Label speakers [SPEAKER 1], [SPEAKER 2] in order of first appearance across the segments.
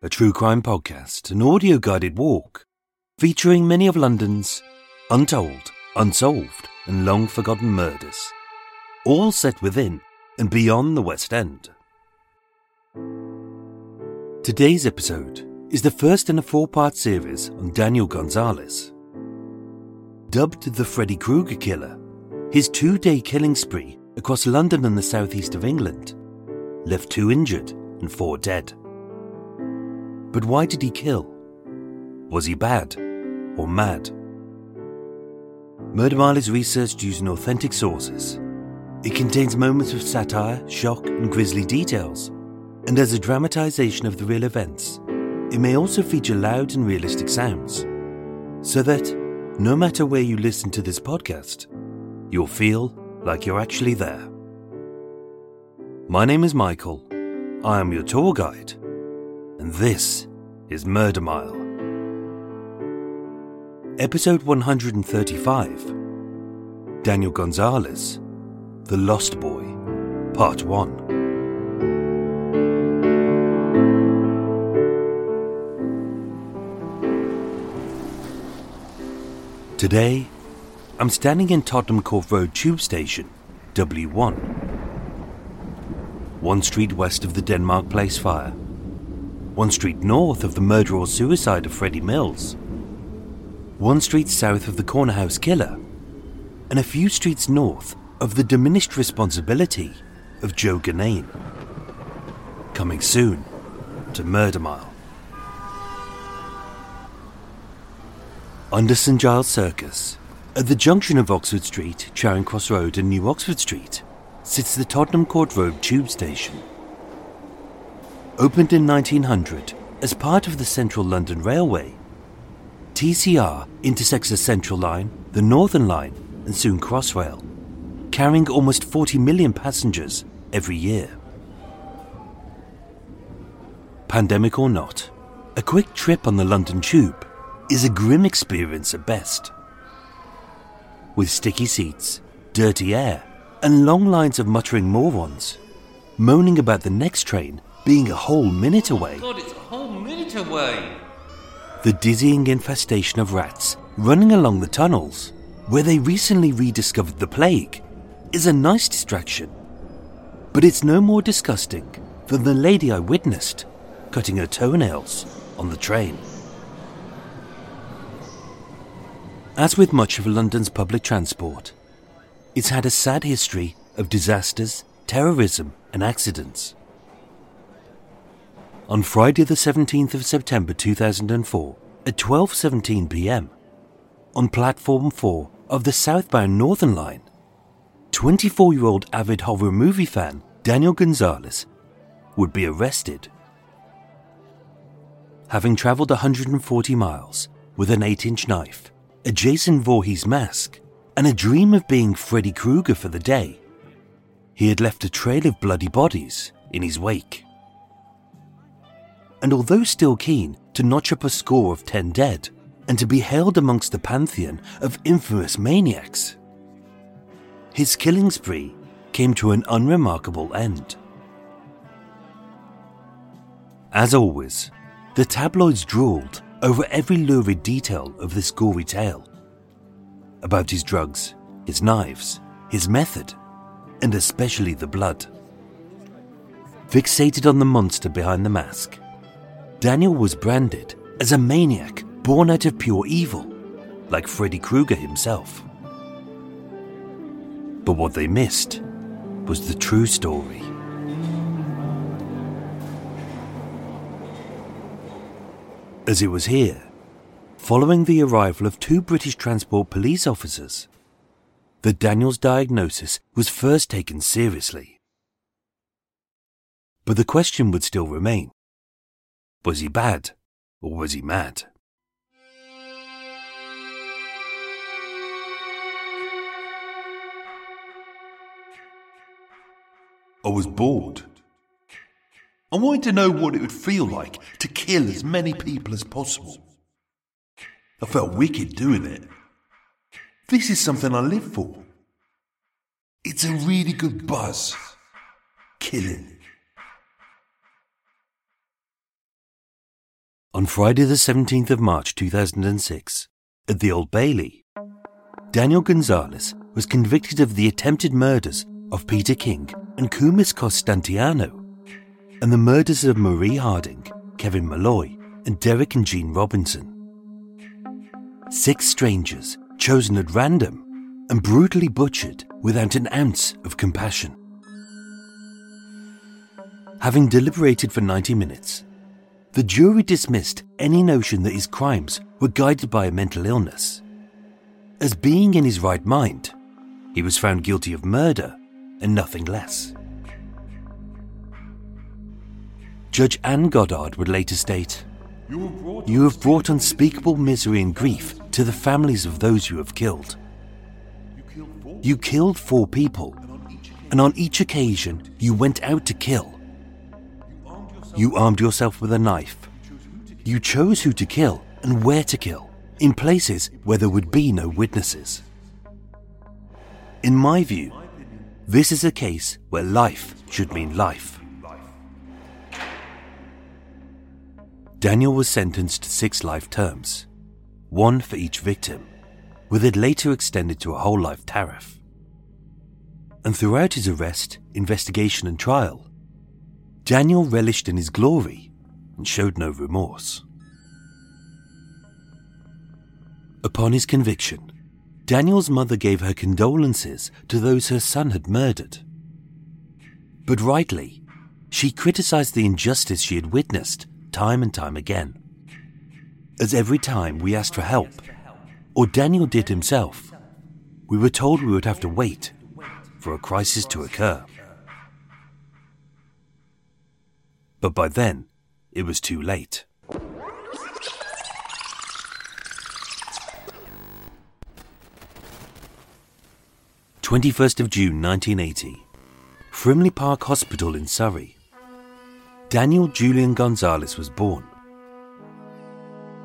[SPEAKER 1] a true crime podcast, an audio guided walk featuring many of London's untold, unsolved, and long forgotten murders, all set within and beyond the West End. Today's episode is the first in a four part series on Daniel Gonzalez. Dubbed the Freddy Krueger Killer, his two day killing spree across London and the southeast of England left two injured and four dead. But why did he kill? Was he bad or mad? Murder Mile is researched using authentic sources. It contains moments of satire, shock, and grisly details, and as a dramatization of the real events, it may also feature loud and realistic sounds, so that no matter where you listen to this podcast, you'll feel like you're actually there. My name is Michael. I am your tour guide, and this is Murder Mile. Episode 135 Daniel Gonzalez, The Lost Boy, Part 1. Today, I'm standing in Tottenham Court Road Tube Station, W1. One street west of the Denmark Place fire. One street north of the murder or suicide of Freddie Mills. One street south of the Corner House killer. And a few streets north of the diminished responsibility of Joe Ganane. Coming soon to Murder Mile. Under St Giles Circus, at the junction of Oxford Street, Charing Cross Road, and New Oxford Street, sits the Tottenham Court Road Tube Station. Opened in 1900 as part of the Central London Railway, TCR intersects the Central Line, the Northern Line, and soon Crossrail, carrying almost 40 million passengers every year. Pandemic or not, a quick trip on the London Tube is a grim experience at best. With sticky seats, dirty air, and long lines of muttering morons, moaning about the next train being a whole minute away.
[SPEAKER 2] God, it's a whole minute away.
[SPEAKER 1] The dizzying infestation of rats running along the tunnels, where they recently rediscovered the plague, is a nice distraction. But it's no more disgusting than the lady I witnessed cutting her toenails on the train. As with much of London's public transport, it's had a sad history of disasters, terrorism, and accidents. On Friday the 17th of September 2004 at 12:17 p.m. on platform 4 of the southbound Northern Line, 24-year-old avid horror movie fan Daniel Gonzalez would be arrested. Having traveled 140 miles with an 8-inch knife, a Jason Voorhees mask, and a dream of being Freddy Krueger for the day, he had left a trail of bloody bodies in his wake. And although still keen to notch up a score of 10 dead and to be held amongst the pantheon of infamous maniacs, his killing spree came to an unremarkable end. As always, the tabloids drooled over every lurid detail of this gory tale. About his drugs, his knives, his method, and especially the blood. Fixated on the monster behind the mask, Daniel was branded as a maniac born out of pure evil, like Freddy Krueger himself. But what they missed was the true story. As it was here, following the arrival of two British Transport Police officers, that Daniel's diagnosis was first taken seriously. But the question would still remain was he bad or was he mad?
[SPEAKER 3] I was bored. I wanted to know what it would feel like to kill as many people as possible. I felt wicked doing it. This is something I live for. It's a really good buzz. Killing.
[SPEAKER 1] On Friday, the 17th of March 2006, at the Old Bailey, Daniel Gonzalez was convicted of the attempted murders of Peter King and Koumis Constantinou, and the murders of Marie Harding, Kevin Molloy, and Derek and Jean Robinson. Six strangers chosen at random and brutally butchered without an ounce of compassion. Having deliberated for 90 minutes, the jury dismissed any notion that his crimes were guided by a mental illness. As being in his right mind, he was found guilty of murder and nothing less. Judge Anne Goddard would later state You have brought unspeakable misery and grief to the families of those you have killed. You killed four people, and on each occasion you went out to kill. You armed yourself with a knife. You chose who to kill and where to kill, in places where there would be no witnesses. In my view, this is a case where life should mean life. Daniel was sentenced to six life terms, one for each victim, with it later extended to a whole life tariff. And throughout his arrest, investigation, and trial, Daniel relished in his glory and showed no remorse. Upon his conviction, Daniel's mother gave her condolences to those her son had murdered. But rightly, she criticized the injustice she had witnessed time and time again. As every time we asked for help, or Daniel did himself, we were told we would have to wait for a crisis to occur. But by then, it was too late. Twenty-first of June, 1980, Frimley Park Hospital in Surrey. Daniel Julian Gonzalez was born.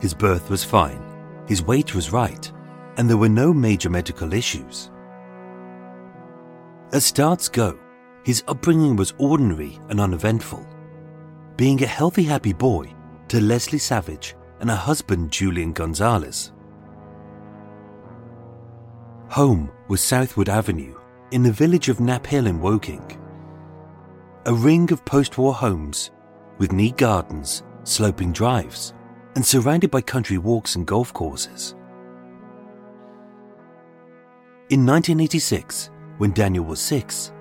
[SPEAKER 1] His birth was fine, his weight was right, and there were no major medical issues. As starts go, his upbringing was ordinary and uneventful being a healthy, happy boy to Leslie Savage and her husband Julian Gonzalez. Home was Southwood Avenue in the village of Knaphill in Woking. A ring of post war homes with neat gardens, sloping drives, and surrounded by country walks and golf courses. In 1986, when Daniel was six,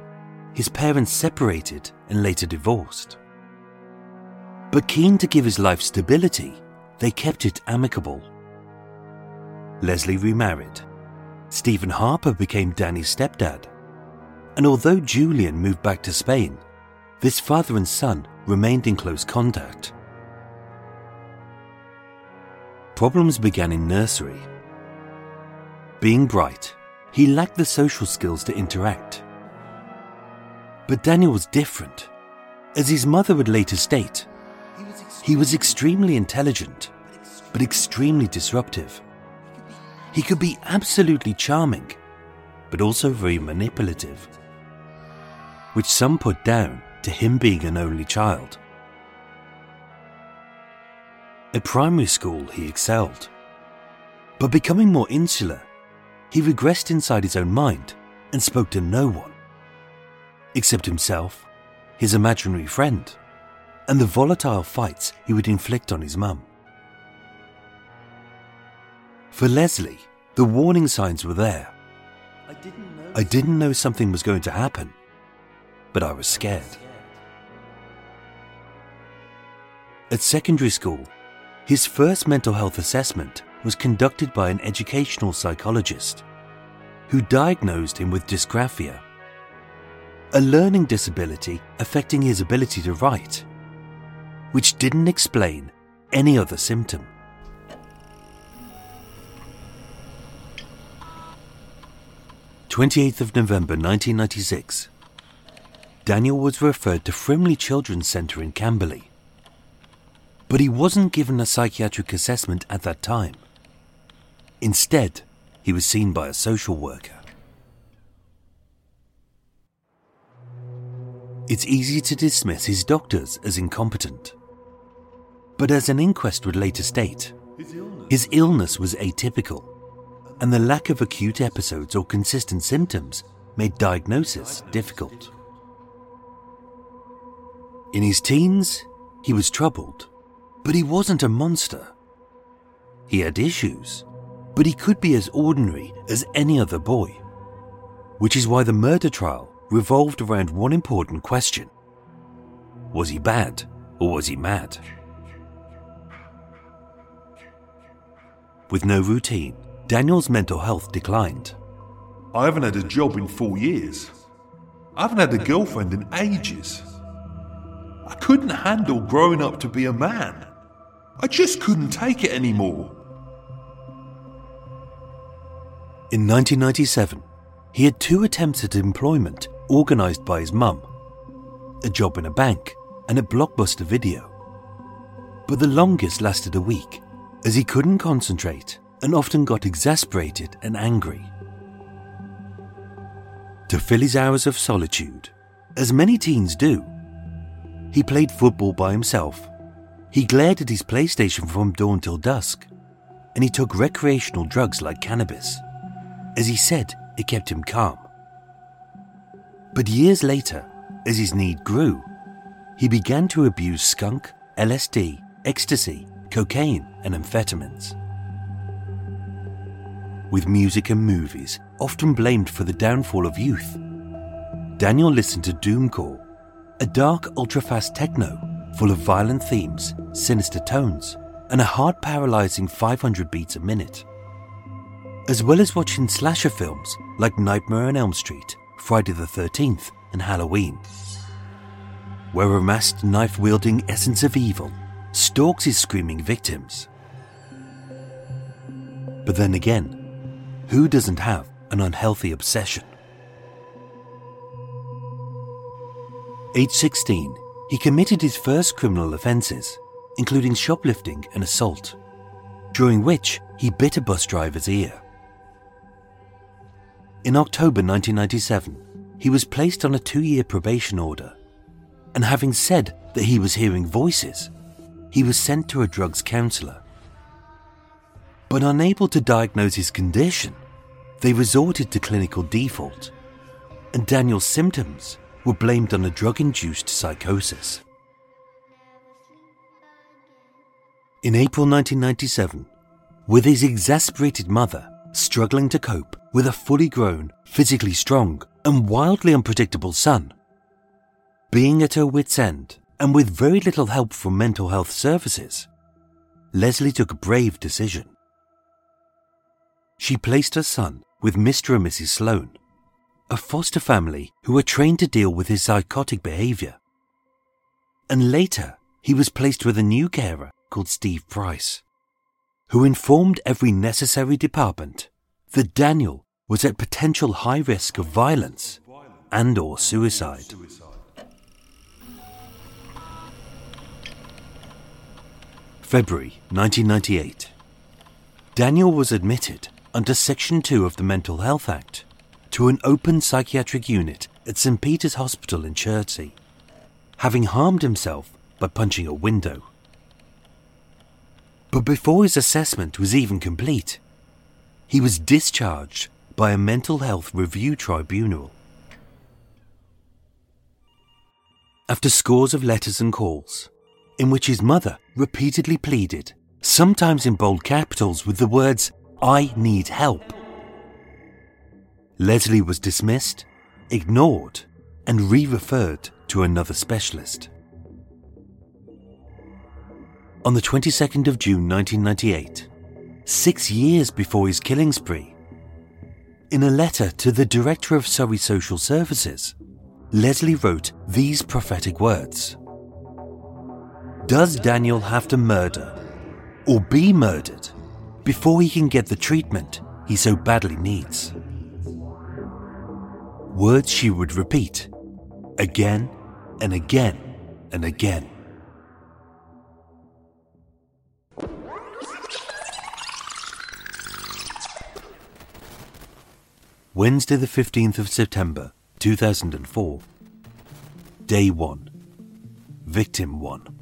[SPEAKER 1] his parents separated and later divorced. But keen to give his life stability, they kept it amicable. Leslie remarried. Stephen Harper became Danny's stepdad. And although Julian moved back to Spain, this father and son remained in close contact. Problems began in nursery. Being bright, he lacked the social skills to interact. But Daniel was different. As his mother would later state, he was extremely intelligent, but extremely disruptive. He could be absolutely charming, but also very manipulative, which some put down to him being an only child. At primary school, he excelled, but becoming more insular, he regressed inside his own mind and spoke to no one, except himself, his imaginary friend, and the volatile fights he would inflict on his mum. For Leslie, The warning signs were there. I didn't know something was going to happen, but I was scared. At secondary school, his first mental health assessment was conducted by an educational psychologist who diagnosed him with dysgraphia, a learning disability affecting his ability to write, which didn't explain any other symptom. Twenty-eighth of November 1996. Daniel was referred to Frimley Children's Centre in Camberley. But he wasn't given a psychiatric assessment at that time. Instead, he was seen by a social worker. It's easy to dismiss his doctors as incompetent. But as an inquest would later state, his illness was atypical, and the lack of acute episodes or consistent symptoms made diagnosis difficult. In his teens, he was troubled, but he wasn't a monster. He had issues, but he could be as ordinary as any other boy. Which is why the murder trial revolved around one important question Was he bad or was he mad? With no routine, Daniel's mental health declined.
[SPEAKER 4] I haven't had a job in four years. I haven't had a girlfriend in ages. I couldn't handle growing up to be a man. I just couldn't take it anymore.
[SPEAKER 1] In 1997, he had two attempts at employment organised by his mum a job in a bank and a blockbuster video. But the longest lasted a week, as he couldn't concentrate and often got exasperated and angry. To fill his hours of solitude, as many teens do, he played football by himself. He glared at his PlayStation from dawn till dusk, and he took recreational drugs like cannabis. As he said, it kept him calm. But years later, as his need grew, he began to abuse skunk, LSD, ecstasy, cocaine, and amphetamines. With music and movies often blamed for the downfall of youth, Daniel listened to Doomcore, a dark, ultra fast techno full of violent themes, sinister tones, and a heart paralyzing 500 beats a minute as well as watching slasher films like Nightmare on Elm Street, Friday the 13th, and Halloween, where a masked knife wielding essence of evil stalks his screaming victims. But then again, who doesn't have an unhealthy obsession? Age 16, he committed his first criminal offences, including shoplifting and assault, during which he bit a bus driver's ear. In October 1997, he was placed on a two year probation order, and having said that he was hearing voices, he was sent to a drugs counsellor. But unable to diagnose his condition, they resorted to clinical default, and Daniel's symptoms were blamed on a drug induced psychosis. In April 1997, with his exasperated mother struggling to cope with a fully grown, physically strong, and wildly unpredictable son. Being at her wits' end, and with very little help from mental health services, Leslie took a brave decision. She placed her son with Mr. and Mrs. Sloan, a foster family who were trained to deal with his psychotic behavior. And later, he was placed with a new carer called Steve Price, who informed every necessary department that Daniel was at potential high risk of violence and or suicide. February 1998. Daniel was admitted under Section 2 of the Mental Health Act to an open psychiatric unit at St. Peter's Hospital in Chertsey, having harmed himself by punching a window. But before his assessment was even complete, he was discharged by a mental health review tribunal. After scores of letters and calls, in which his mother repeatedly pleaded, sometimes in bold capitals with the words, I need help. Leslie was dismissed, ignored, and re referred to another specialist. On the 22nd of June 1998, six years before his killing spree, in a letter to the Director of Surrey Social Services, Leslie wrote these prophetic words Does Daniel have to murder or be murdered before he can get the treatment he so badly needs? Words she would repeat again and again and again. Wednesday, the 15th of September, 2004. Day 1. Victim 1.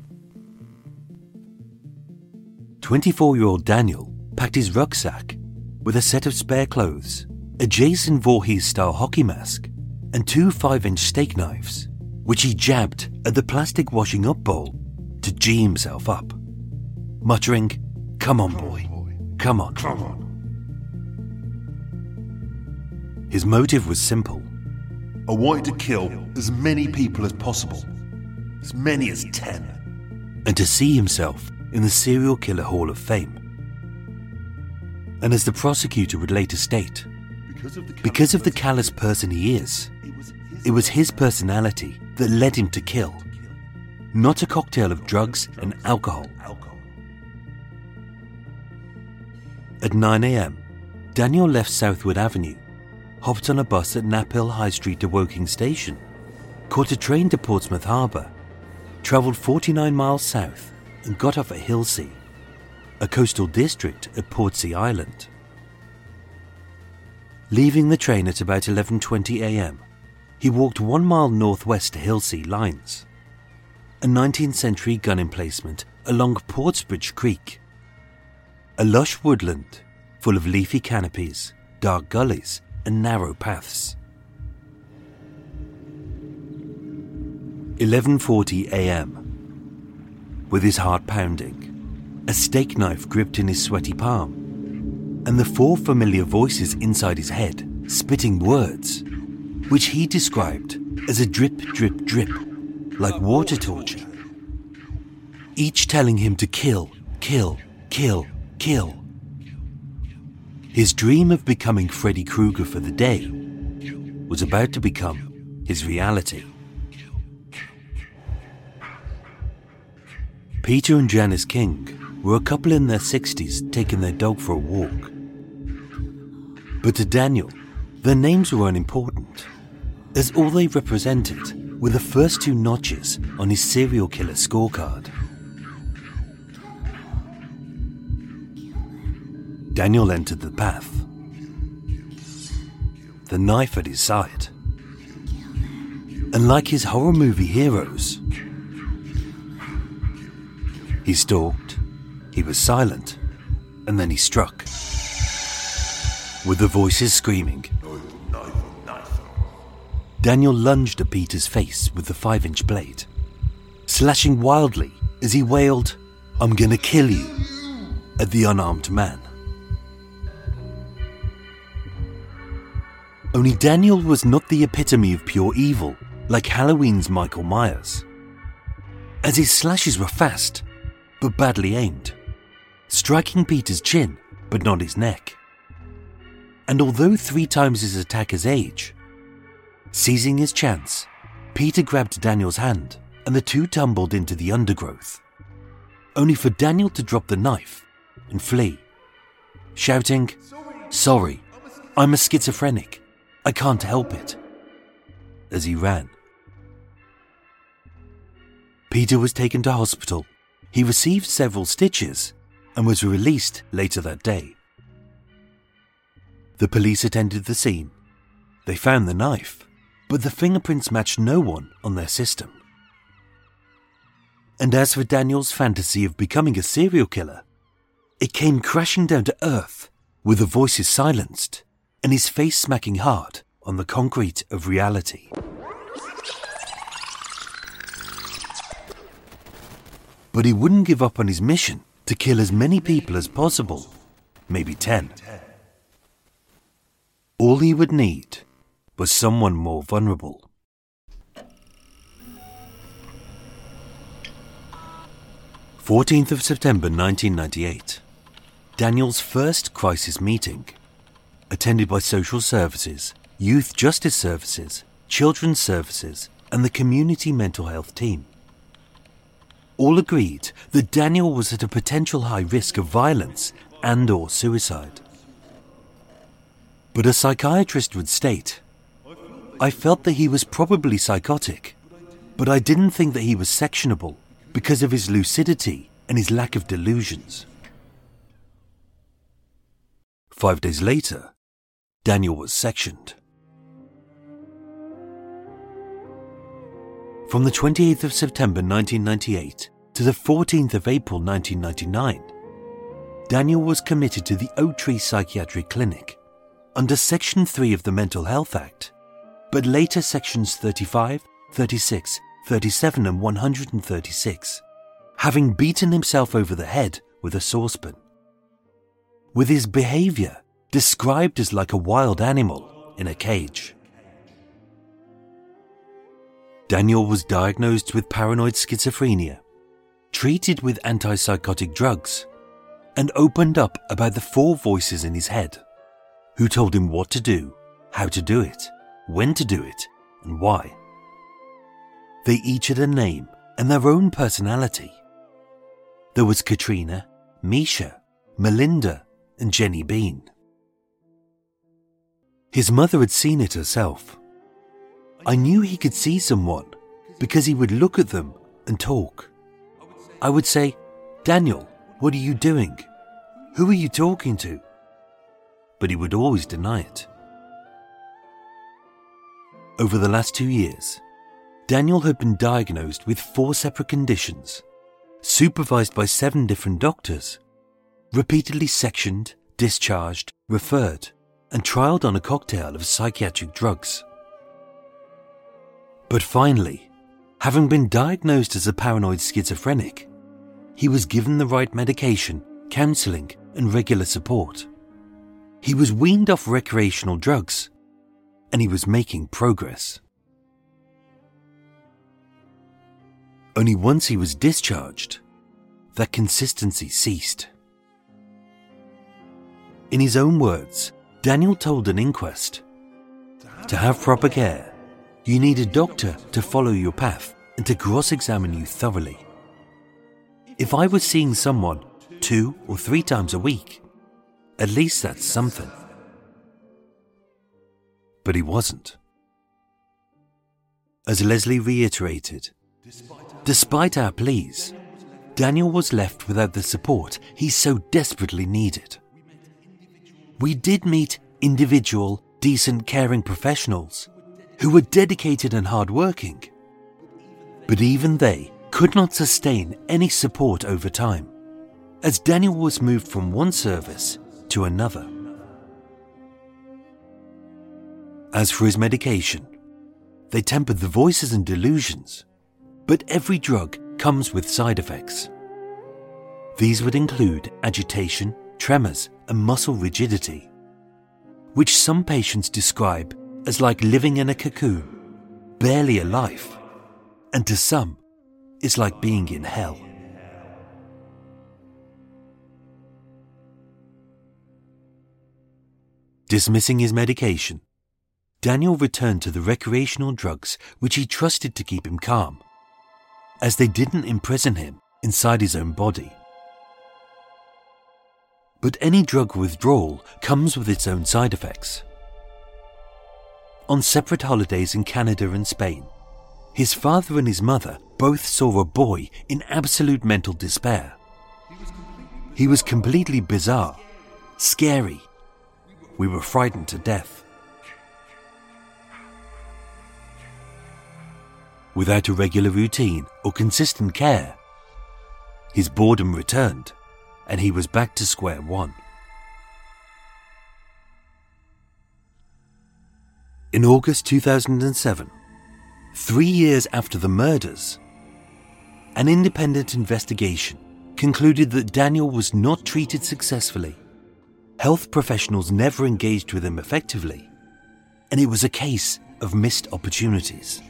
[SPEAKER 1] 24 year old Daniel packed his rucksack with a set of spare clothes, a Jason Voorhees style hockey mask, and two 5 inch steak knives, which he jabbed at the plastic washing up bowl to G himself up, muttering, Come on, boy, come on.
[SPEAKER 5] Come on.
[SPEAKER 1] His motive was simple
[SPEAKER 5] I wanted to kill as many people as possible. As many as ten.
[SPEAKER 1] and to see himself in the Serial Killer Hall of Fame. And as the prosecutor would later state,
[SPEAKER 5] Because of the
[SPEAKER 1] because of the callous person he is, it was his personality that led him to kill, not a cocktail of drugs and alcohol. At 9 am, Daniel left Southwood Avenue, hopped on a bus at Knaphill High Street to Woking Station, caught a train to Portsmouth Harbour, travelled 49 miles south, and got off at Hilsea, a coastal district at Portsea Island. Leaving the train at about 11:20 a.m., he walked 1 mile northwest to Hilsea Lines, a 19th century gun emplacement along Portsbridge Creek a lush woodland full of leafy canopies, dark gullies, and narrow paths. 11:40 a.m. With his heart pounding, a steak knife gripped in his sweaty palm, and the four familiar voices inside his head spitting words, which he described as a drip, drip, drip, like water torture. Each telling him to kill, kill, kill, kill. His dream of becoming Freddy Krueger for the day was about to become his reality. Peter and Janice King were a couple in their 60s taking their dog for a walk. But to Daniel, their names were unimportant, as all they represented were the first two notches on his serial killer scorecard. Daniel entered the path, the knife at his side. And like his horror movie heroes, he stalked, he was silent, and then he struck. With the voices screaming, Daniel lunged at Peter's face with the five inch blade, slashing wildly as he wailed, I'm gonna kill you, at the unarmed man. Only Daniel was not the epitome of pure evil, like Halloween's Michael Myers. As his slashes were fast, but badly aimed, striking Peter's chin, but not his neck. And although three times his attacker's age, seizing his chance, Peter grabbed Daniel's hand and the two tumbled into the undergrowth, only for Daniel to drop the knife and flee, shouting, Sorry, I'm a schizophrenic. I can't help it. As he ran. Peter was taken to hospital. He received several stitches and was released later that day. The police attended the scene. They found the knife, but the fingerprints matched no one on their system. And as for Daniel's fantasy of becoming a serial killer, it came crashing down to earth with the voices silenced and his face smacking hard on the concrete of reality. But he wouldn't give up on his mission to kill as many people as possible. maybe 10. All he would need was someone more vulnerable. Fourteenth of September 1998. Daniel's first crisis meeting, attended by social services, youth justice services, children's services, and the community mental health team. All agreed that Daniel was at a potential high risk of violence and or suicide. But a psychiatrist would state, I felt that he was probably psychotic, but I didn't think that he was sectionable because of his lucidity and his lack of delusions. Five days later, Daniel was sectioned. From the 28th of September 1998 to the 14th of April 1999, Daniel was committed to the Oak Tree Psychiatric Clinic under Section 3 of the Mental Health Act, but later Sections 35, 36, 37, and 136, having beaten himself over the head with a saucepan. With his behavior described as like a wild animal in a cage. Daniel was diagnosed with paranoid schizophrenia, treated with antipsychotic drugs, and opened up about the four voices in his head who told him what to do, how to do it, when to do it, and why. They each had a name and their own personality. There was Katrina, Misha, Melinda, and Jenny Bean. His mother had seen it herself I knew he could see someone because he would look at them and talk. I would say, Daniel, what are you doing? Who are you talking to? But he would always deny it. Over the last two years, Daniel had been diagnosed with four separate conditions, supervised by seven different doctors, repeatedly sectioned, discharged, referred, and trialed on a cocktail of psychiatric drugs. But finally, having been diagnosed as a paranoid schizophrenic, he was given the right medication, counselling, and regular support. He was weaned off recreational drugs, and he was making progress. Only once he was discharged, that consistency ceased. In his own words, Daniel told an inquest To have proper care, you need a doctor to follow your path and to cross examine you thoroughly. If I was seeing someone two or three times a week, at least that's something. But he wasn't. As Leslie reiterated, despite our pleas, Daniel was left without the support he so desperately needed. We did meet individual, decent, caring professionals who were dedicated and hardworking. But even they could not sustain any support over time, as Daniel was moved from one service to another. As for his medication, they tempered the voices and delusions, but every drug comes with side effects. These would include agitation, tremors, and muscle rigidity, which some patients describe as like living in a cocoon, barely alive, and to some, it's like being in hell. Dismissing his medication, Daniel returned to the recreational drugs which he trusted to keep him calm, as they didn't imprison him inside his own body. But any drug withdrawal comes with its own side effects on separate holidays in Canada and Spain. His father and his mother both saw a boy in absolute mental despair. He was completely bizarre, scary. We were frightened to death. Without a regular routine or consistent care, his boredom returned and he was back to square one. In August 2007, three years after the murders, an independent investigation concluded that Daniel was not treated successfully health professionals never engaged with him effectively, and it was a case of missed opportunities.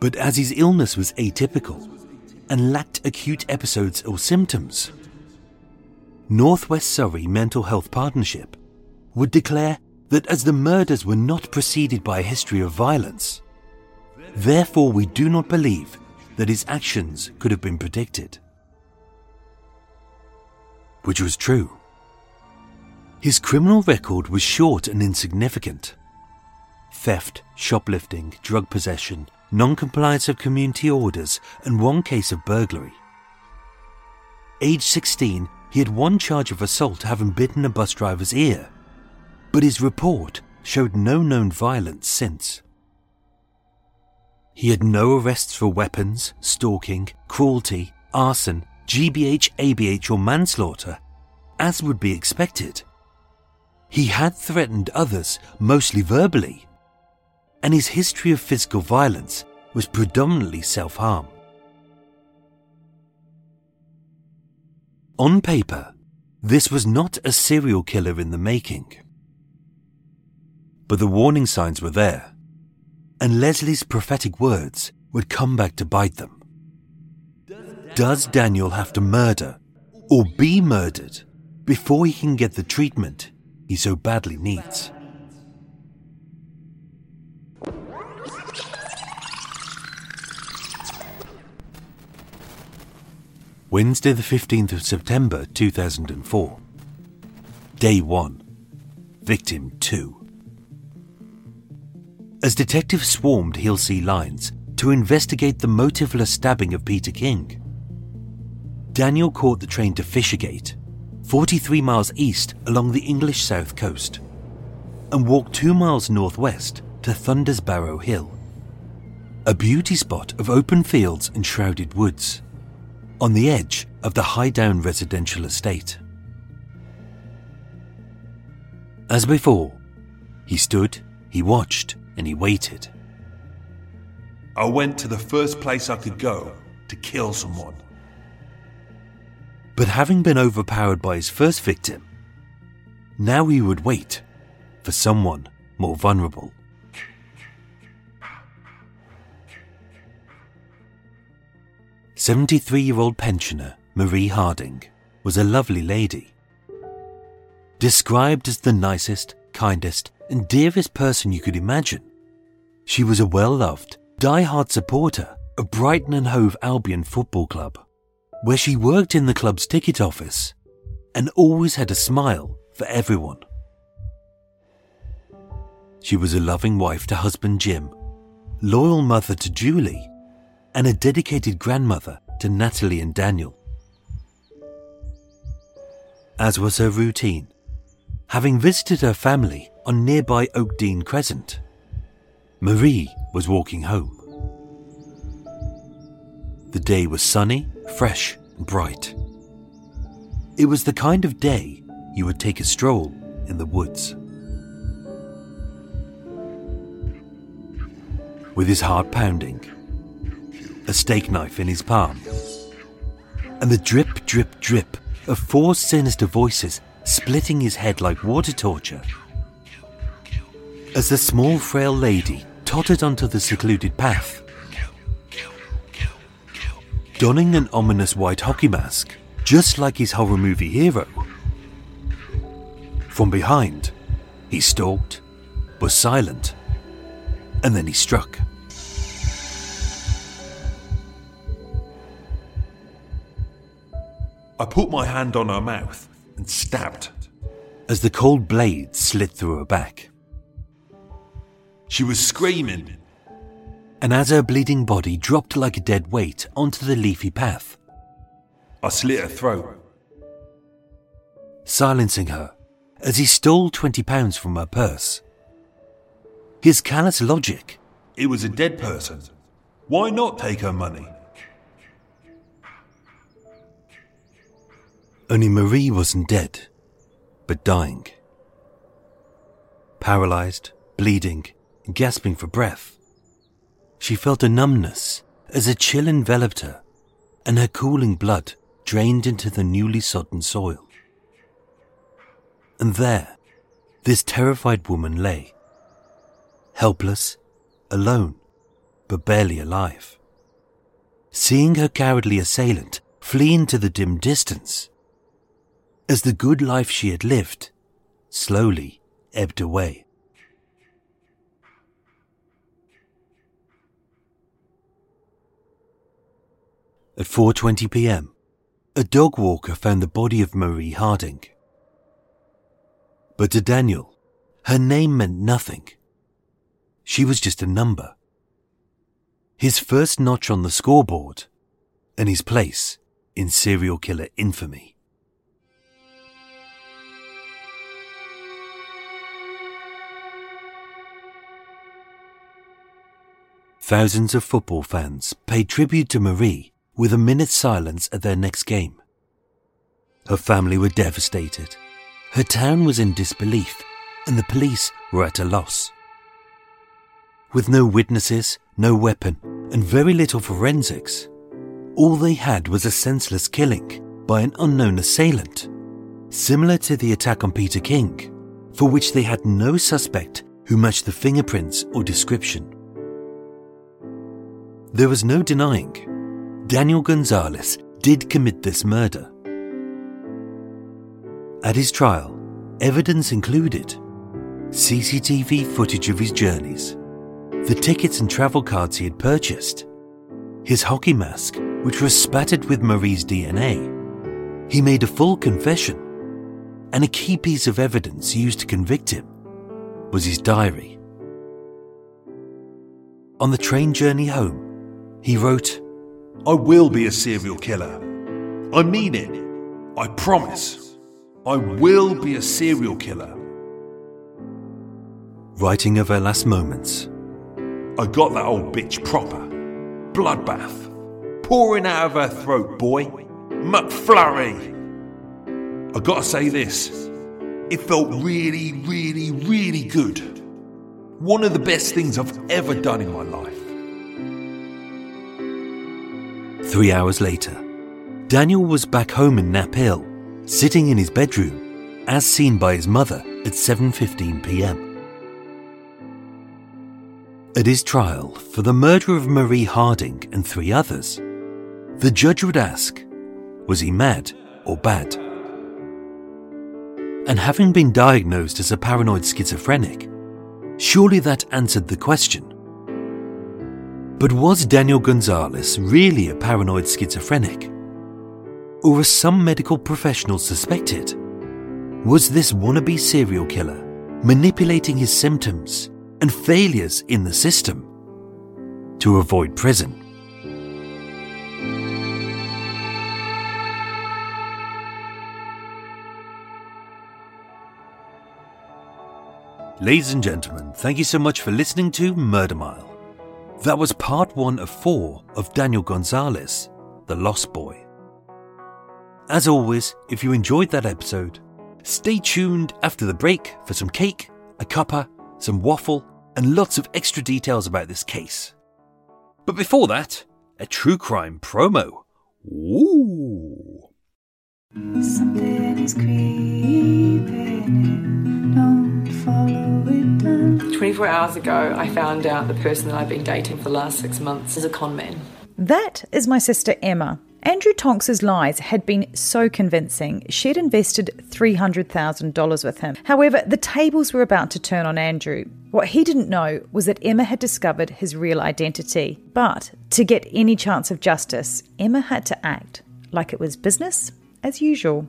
[SPEAKER 1] But as his illness was atypical and lacked acute episodes or symptoms, Northwest Surrey Mental Health Partnership would declare that as the murders were not preceded by a history of violence, therefore we do not believe that his actions could have been predicted. Which was true. His criminal record was short and insignificant. Theft, shoplifting, drug possession, non compliance of community orders, and one case of burglary. Age 16, he had one charge of assault having bitten a bus driver's ear, but his report showed no known violence since. He had no arrests for weapons, stalking, cruelty, arson, GBH, ABH, or manslaughter, as would be expected. He had threatened others, mostly verbally, and his history of physical violence was predominantly self harm. On paper, this was not a serial killer in the making. But the warning signs were there, and Leslie's prophetic words would come back to bite them. Does Daniel have to murder or be murdered before he can get the treatment he so badly needs? Wednesday, the 15th of September 2004. Day 1. Victim 2. As detectives swarmed Hilsea lines to investigate the motiveless stabbing of Peter King, Daniel caught the train to Fishersgate, 43 miles east along the English south coast, and walked two miles northwest to Thunder's Barrow Hill, a beauty spot of open fields and shrouded woods on the edge of the high down residential estate. As before, he stood, he watched, and he waited.
[SPEAKER 6] I went to the first place I could go to kill someone.
[SPEAKER 1] But having been overpowered by his first victim, now he would wait for someone more vulnerable. 73 year old pensioner Marie Harding was a lovely lady. Described as the nicest, kindest, and dearest person you could imagine, she was a well loved, die hard supporter of Brighton and Hove Albion Football Club, where she worked in the club's ticket office and always had a smile for everyone. She was a loving wife to husband Jim, loyal mother to Julie, and a dedicated grandmother to Natalie and Daniel. As was her routine, having visited her family on nearby Oakdean Crescent, Marie was walking home. The day was sunny, fresh, and bright. It was the kind of day you would take a stroll in the woods. With his heart pounding, a steak knife in his palm, and the drip, drip, drip of four sinister voices splitting his head like water torture. As the small, frail lady tottered onto the secluded path, donning an ominous white hockey mask, just like his horror movie hero. From behind, he stalked, was silent, and then he struck.
[SPEAKER 6] I put my hand on her mouth and stabbed.
[SPEAKER 1] as the cold blade slid through her back.
[SPEAKER 6] She was screaming.
[SPEAKER 1] And as her bleeding body dropped like a dead weight onto the leafy path,
[SPEAKER 6] I slit her throat.
[SPEAKER 1] silencing her as he stole £20 from her purse. His callous logic,
[SPEAKER 6] It was a dead person. Why not take her money?
[SPEAKER 1] only Marie wasn't dead, but dying. Paralyzed, bleeding, gasping for breath. She felt a numbness as a chill enveloped her, and her cooling blood drained into the newly sodden soil. And there, this terrified woman lay. Helpless, alone, but barely alive. Seeing her cowardly assailant flee into the dim distance, as the good life she had lived slowly ebbed away. At 4:20 p.m., a dog walker found the body of Marie Harding. But to Daniel, her name meant nothing. She was just a number. His first notch on the scoreboard, and his place in serial killer infamy. Thousands of football fans paid tribute to Marie with a minute's silence at their next game. Her family were devastated. Her town was in disbelief, and the police were at a loss. With no witnesses, no weapon, and very little forensics, all they had was a senseless killing by an unknown assailant, similar to the attack on Peter King, for which they had no suspect who matched the fingerprints or description. There was no denying Daniel Gonzalez did commit this murder. At his trial, evidence included CCTV footage of his journeys, the tickets and travel cards he had purchased, his hockey mask, which was spattered with Marie's DNA. He made a full confession, and a key piece of evidence used to convict him was his diary. On the train journey home, he wrote,
[SPEAKER 7] I will be a serial killer. I mean it. I promise. I will be a serial killer.
[SPEAKER 1] Writing of her last moments.
[SPEAKER 7] I got that old bitch proper. Bloodbath. Pouring out of her throat, boy. McFlurry. I gotta say this. It felt really, really, really good. One of the best things I've ever done in my life.
[SPEAKER 1] Three hours later, Daniel was back home in Knaphill, sitting in his bedroom, as seen by his mother at 7:15 p.m. At his trial for the murder of Marie Harding and three others, the judge would ask, was he mad or bad? And having been diagnosed as a paranoid schizophrenic, surely that answered the question. But was Daniel Gonzalez really a paranoid schizophrenic? Or as some medical professionals suspected, was this wannabe serial killer manipulating his symptoms and failures in the system to avoid prison? Ladies and gentlemen, thank you so much for listening to Murder Mile. That was part one of four of Daniel Gonzalez, The Lost Boy. As always, if you enjoyed that episode, stay tuned after the break for some cake, a cuppa, some waffle, and lots of extra details about this case. But before that, a true crime promo. Ooh.
[SPEAKER 8] Something is creeping.
[SPEAKER 9] 24 hours ago, I found out the person that I've been dating for the last six months is a con man.
[SPEAKER 10] That is my sister Emma. Andrew Tonks's lies had been so convincing, she'd invested $300,000 with him. However, the tables were about to turn on Andrew. What he didn't know was that Emma had discovered his real identity. But to get any chance of justice, Emma had to act like it was business as usual.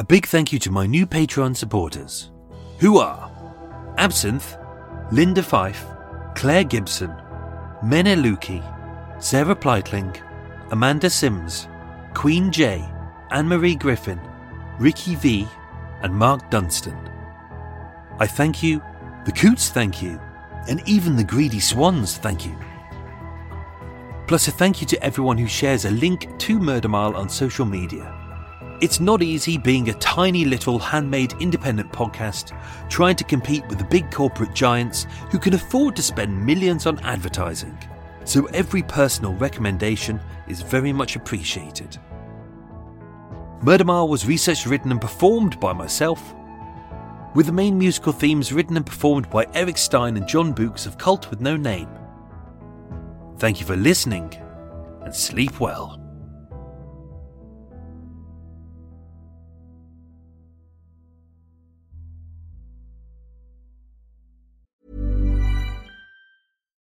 [SPEAKER 1] A big thank you to my new Patreon supporters, who are Absinthe, Linda Fife, Claire Gibson, Mene Luki, Sarah Pleitling, Amanda Sims, Queen J, Anne Marie Griffin, Ricky V, and Mark Dunstan. I thank you, the Coots thank you, and even the Greedy Swans thank you. Plus, a thank you to everyone who shares a link to Murder Mile on social media. It's not easy being a tiny little handmade independent podcast trying to compete with the big corporate giants who can afford to spend millions on advertising. So every personal recommendation is very much appreciated. Murder Mile was researched, written, and performed by myself, with the main musical themes written and performed by Eric Stein and John Books of Cult with No Name. Thank you for listening and sleep well.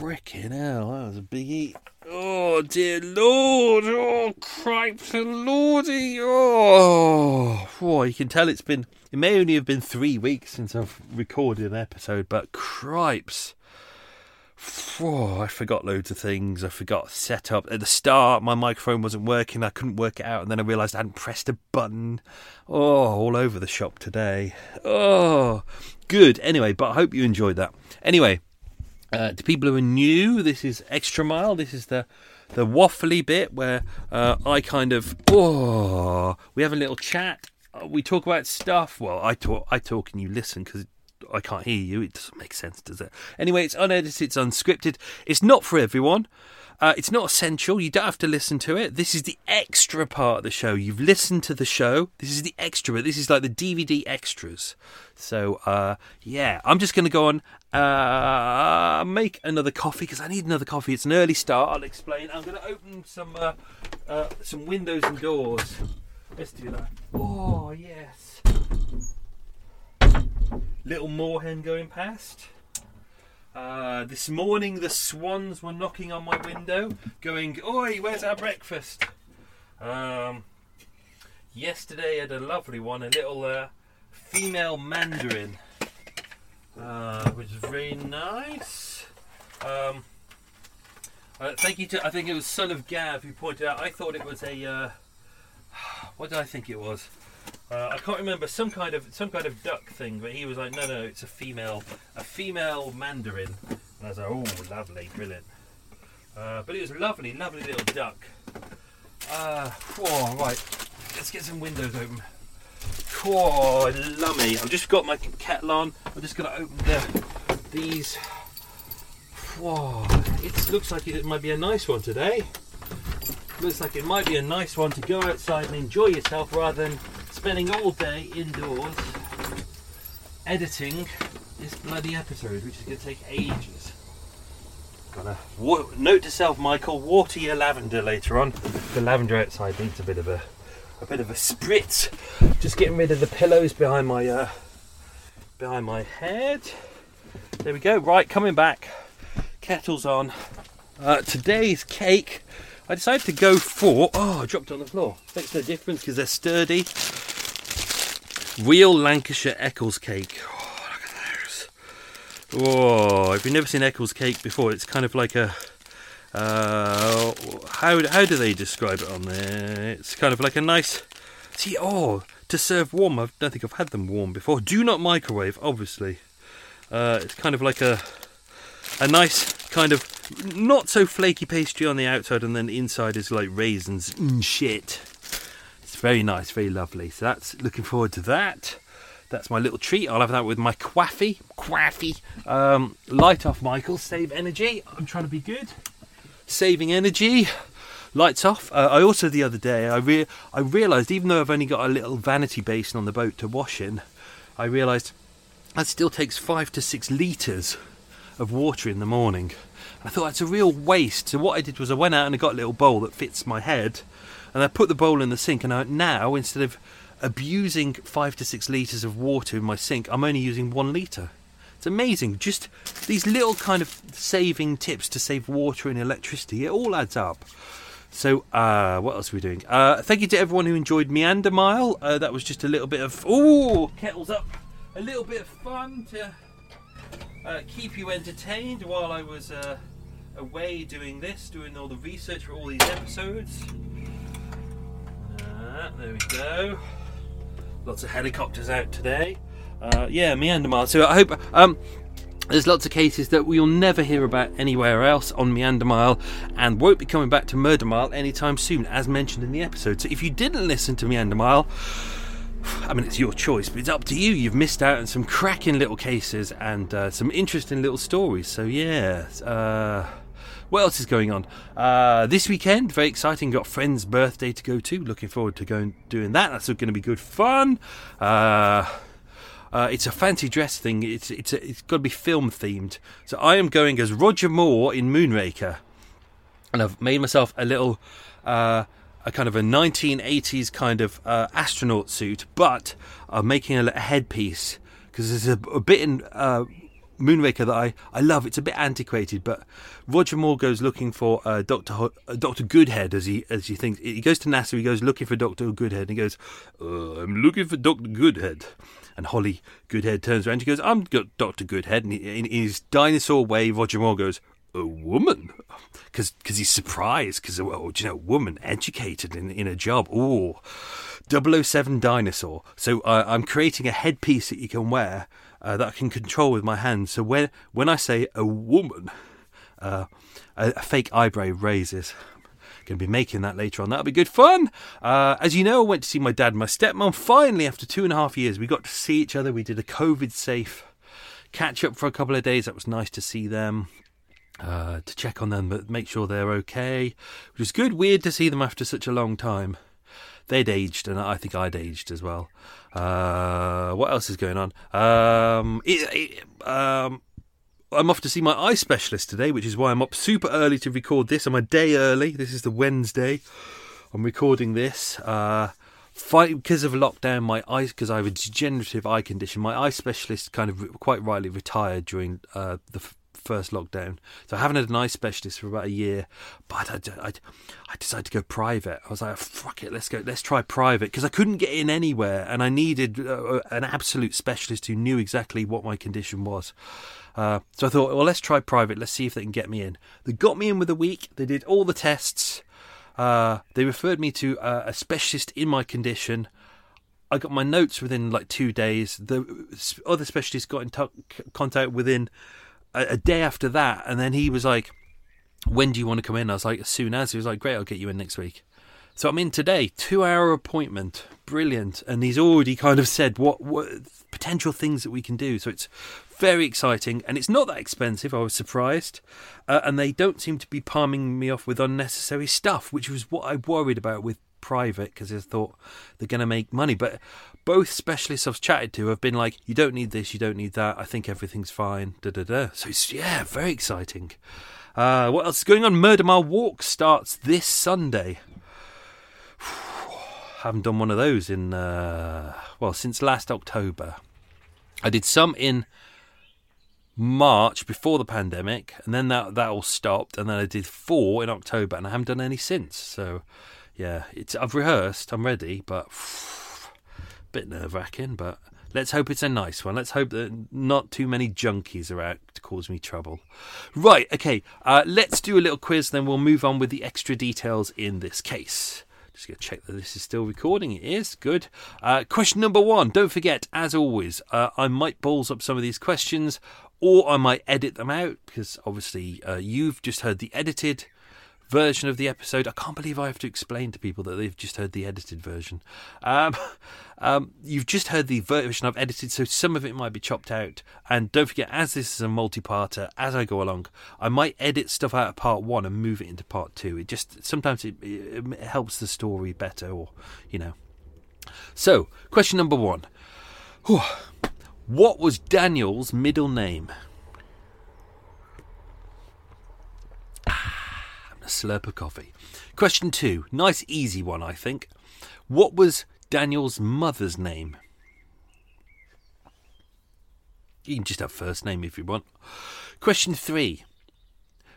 [SPEAKER 1] Frickin' hell, that was a big eat. Oh dear lord! Oh cripes and lordy! Oh, oh, you can tell it's been. It may only have been three weeks since I've recorded an episode, but cripes! Oh, I forgot loads of things. I forgot setup at the start. My microphone wasn't working. I couldn't work it out, and then I realised I hadn't pressed a button. Oh, all over the shop today. Oh, good. Anyway, but I hope you enjoyed that. Anyway, uh, to people who are new, this is Extra Mile. This is the the waffly bit where uh, I kind of oh, we have a little chat. Uh, we talk about stuff. Well, I talk, I talk, and you listen because I can't hear you. It doesn't make sense, does it? Anyway, it's unedited, it's unscripted. It's not for everyone. Uh, it's not essential. You don't have to listen to it. This is the extra part of the show. You've listened to the show. This is the extra. This is like the DVD extras. So, uh, yeah, I'm just going to go on, uh, make another coffee because I need another coffee. It's an early start. I'll explain. I'm going to open some uh, uh, some windows and doors. Let's do that. Oh, yes. Little moorhen going past. Uh, this morning, the swans were knocking on my window, going, Oi, where's our breakfast? Um, yesterday, I had a lovely one, a little uh, female mandarin, uh, which is very nice. Um, uh, thank you to, I think it was Son of Gav who pointed out, I thought it was a, uh, what did I think it was? Uh, I can't remember some kind of some kind of duck thing, but he was like, no, no, it's a female, a female mandarin. And I was like, oh, lovely, brilliant. Uh, but it was a lovely, lovely little duck. Uh, oh, right, let's get some windows open. Oh, lummy! I've just got my kettle on. I'm just to open the these. Whoa, it looks like it might be a nice one today. Looks like it might be a nice one to go outside and enjoy yourself rather than spending all day indoors editing this bloody episode, which is going to take ages. Got a wa- note to self, Michael: water your lavender later on. The lavender outside needs a bit of a a bit of a spritz. Just getting rid of the pillows behind my uh, behind my head. There we go. Right, coming back. Kettle's on. Uh, today's cake, I decided to go for. Oh, I dropped on the floor. Makes no difference because they're sturdy. Real Lancashire Eccles cake. Oh, look at those. Oh, if you've never seen Eccles cake before, it's kind of like a. Uh, how how do they describe it on there? It's kind of like a nice. See, oh, to serve warm. I don't think I've had them warm before. Do not microwave, obviously. Uh, it's kind of like a a nice kind of not so flaky pastry on the outside, and then the inside is like raisins and shit. Very nice, very lovely. So that's looking forward to that. That's my little treat. I'll have that with my quaffy, quaffy. Um, light off, Michael. Save energy. I'm trying to be good. Saving energy. Lights off. Uh, I also the other day I re- I realised even though I've only got a little vanity basin on the boat to wash in, I realised that still takes five to six litres of water in the morning. I thought that's a real waste. So what I did was I went out and I got a little bowl that fits my head, and I put the bowl in the sink. And I, now instead of abusing five to six litres of water in my sink, I'm only using one litre. It's amazing. Just these little kind of saving tips to save water and electricity. It all adds up. So, uh, what else are we doing? Uh, thank you to everyone who enjoyed Meander Mile. Uh, that was just a little bit of ooh, kettles up, a little bit of fun to uh, keep you entertained while I was uh, away doing this, doing all the research for all these episodes. Uh, there we go. Lots of helicopters out today. Uh, yeah, Mile. So I hope. Um, there's lots of cases that we'll never hear about anywhere else on Meander Mile and won't be coming back to Murder Mile anytime soon, as mentioned in the episode. So if you didn't listen to Meander Mile, I mean, it's your choice, but it's up to you. You've missed out on some cracking little cases and uh, some interesting little stories. So, yeah. Uh, what else is going on? Uh, this weekend, very exciting. Got friend's birthday to go to. Looking forward to going doing that. That's going to be good fun. Uh, uh, it's a fancy dress thing. It's it's it's got to be film themed. So I am going as Roger Moore in Moonraker, and I've made myself a little. Uh, a kind of a 1980s kind of uh, astronaut suit, but I'm making a, a headpiece because there's a, a, bit in uh, Moonraker that I, I love. It's a bit antiquated, but Roger Moore goes looking for uh, Doctor Ho- uh, Doctor Goodhead as he as he thinks he goes to NASA. He goes looking for Doctor Goodhead, and he goes, uh, "I'm looking for Doctor Goodhead." And Holly Goodhead turns around. She goes, "I'm got Doctor Goodhead." And he, in his dinosaur way, Roger Moore goes, "A woman?" Because because he's surprised. Because well, you know, woman educated in in a job. Oh, 007 dinosaur. So uh, I'm creating a headpiece that you can wear uh, that I can control with my hands. So when when I say a woman, uh, a, a, fake eyebrow raises. Going to be making that later on. That'll be good fun. Uh, as you know, I went to see my dad and my stepmom. Finally, after two and a half years, we got to see each other. We did a COVID safe catch up for a couple of days. That was nice to see them. Uh, to check on them, but make sure they're okay, which was good. Weird to see them after such a long time they'd aged, and I think I'd aged as well. Uh, what else is going on? Um, it, it, um, I'm off to see my eye specialist today, which is why I'm up super early to record this. I'm a day early. This is the Wednesday. I'm recording this. Uh, fight because of lockdown, my eyes because I have a degenerative eye condition. My eye specialist kind of quite rightly retired during uh, the first lockdown. So I haven't had an eye specialist for about a year, but I, I, I decided to go private. I was like, fuck it, let's go, let's try private because I couldn't get in anywhere, and I needed uh, an absolute specialist who knew exactly what my condition was. Uh, so I thought, well, let's try private. Let's see if they can get me in. They got me in with a week. They did all the tests. Uh, they referred me to uh, a specialist in my condition. I got my notes within like two days. The other specialist got in t- contact within a, a day after that, and then he was like, "When do you want to come in?" I was like, "As soon as." He was like, "Great, I'll get you in next week." So I'm in today, two hour appointment, brilliant, and he's already kind of said what, what potential things that we can do. So it's very exciting, and it's not that expensive. I was surprised, uh, and they don't seem to be palming me off with unnecessary stuff, which was what I worried about with private because I thought they're going to make money. But both specialists I've chatted to have been like, you don't need this, you don't need that. I think everything's fine. Da da da. So it's yeah, very exciting. Uh, what else is going on? Murder Mile Walk starts this Sunday. haven't done one of those in uh, well since last October. I did some in March before the pandemic, and then that that all stopped, and then I did four in October, and I haven't done any since. So, yeah, it's I've rehearsed, I'm ready, but bit nerve wracking. But let's hope it's a nice one. Let's hope that not too many junkies are out to cause me trouble. Right, okay, uh, let's do a little quiz, then we'll move on with the extra details in this case. Just going to check that this is still recording. It is. Good. Uh, question number one. Don't forget, as always, uh, I might balls up some of these questions or I might edit them out because obviously uh, you've just heard the edited version of the episode. I can't believe I have to explain to people that they've just heard the edited version. Um, um, you've just heard the version I've edited, so some of it might be chopped out. And don't forget, as this is a multi-parter, as I go along, I might edit stuff out of part one and move it into part two. It just sometimes it, it helps the story better, or you know. So, question number one. What was Daniel's middle name? Ah, a slurp of coffee. Question two. Nice, easy one, I think. What was Daniel's mother's name? You can just have first name if you want. Question three.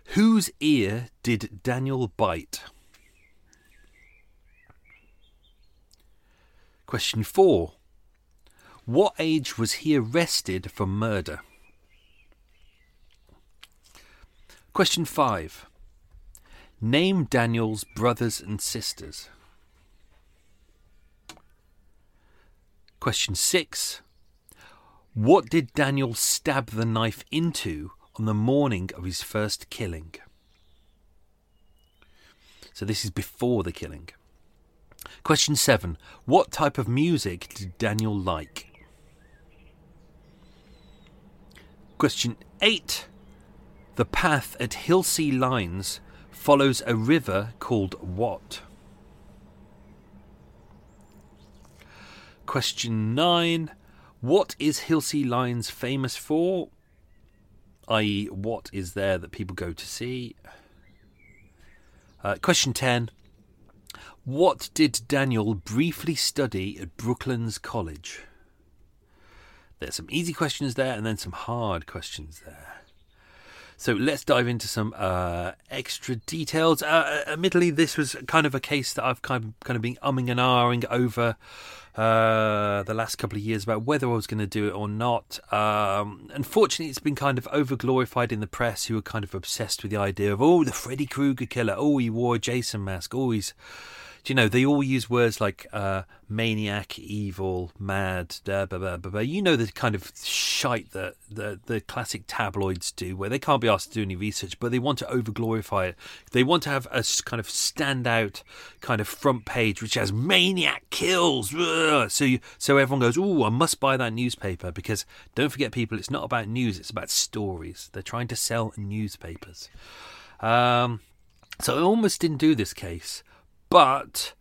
[SPEAKER 1] Whose ear did Daniel bite? Question four. What age was he arrested for murder? Question 5. Name Daniel's brothers and sisters. Question 6. What did Daniel stab the knife into on the morning of his first killing? So this is before the killing. Question 7. What type of music did Daniel like? Question 8. The path at Hilsea Lines follows a river called what? Question 9. What is Hilsea Lines famous for? I.e., what is there that people go to see? Uh, question 10. What did Daniel briefly study at Brooklands College? There's some easy questions there and then some hard questions there. So let's dive into some uh, extra details. Uh, admittedly, this was kind of a case that I've kind of, kind of been umming and ahhing over uh, the last couple of years about whether I was going to do it or not. Um, unfortunately, it's been kind of over glorified in the press, who are kind of obsessed with the idea of oh, the Freddy Krueger killer. Oh, he wore a Jason mask. Oh, he's you know, they all use words like uh, maniac, evil, mad, blah, blah, blah, You know the kind of shite that the, the classic tabloids do, where they can't be asked to do any research, but they want to over glorify it. They want to have a kind of standout kind of front page which has maniac kills. So you, so everyone goes, oh, I must buy that newspaper because don't forget, people, it's not about news; it's about stories. They're trying to sell newspapers. Um, so I almost didn't do this case. But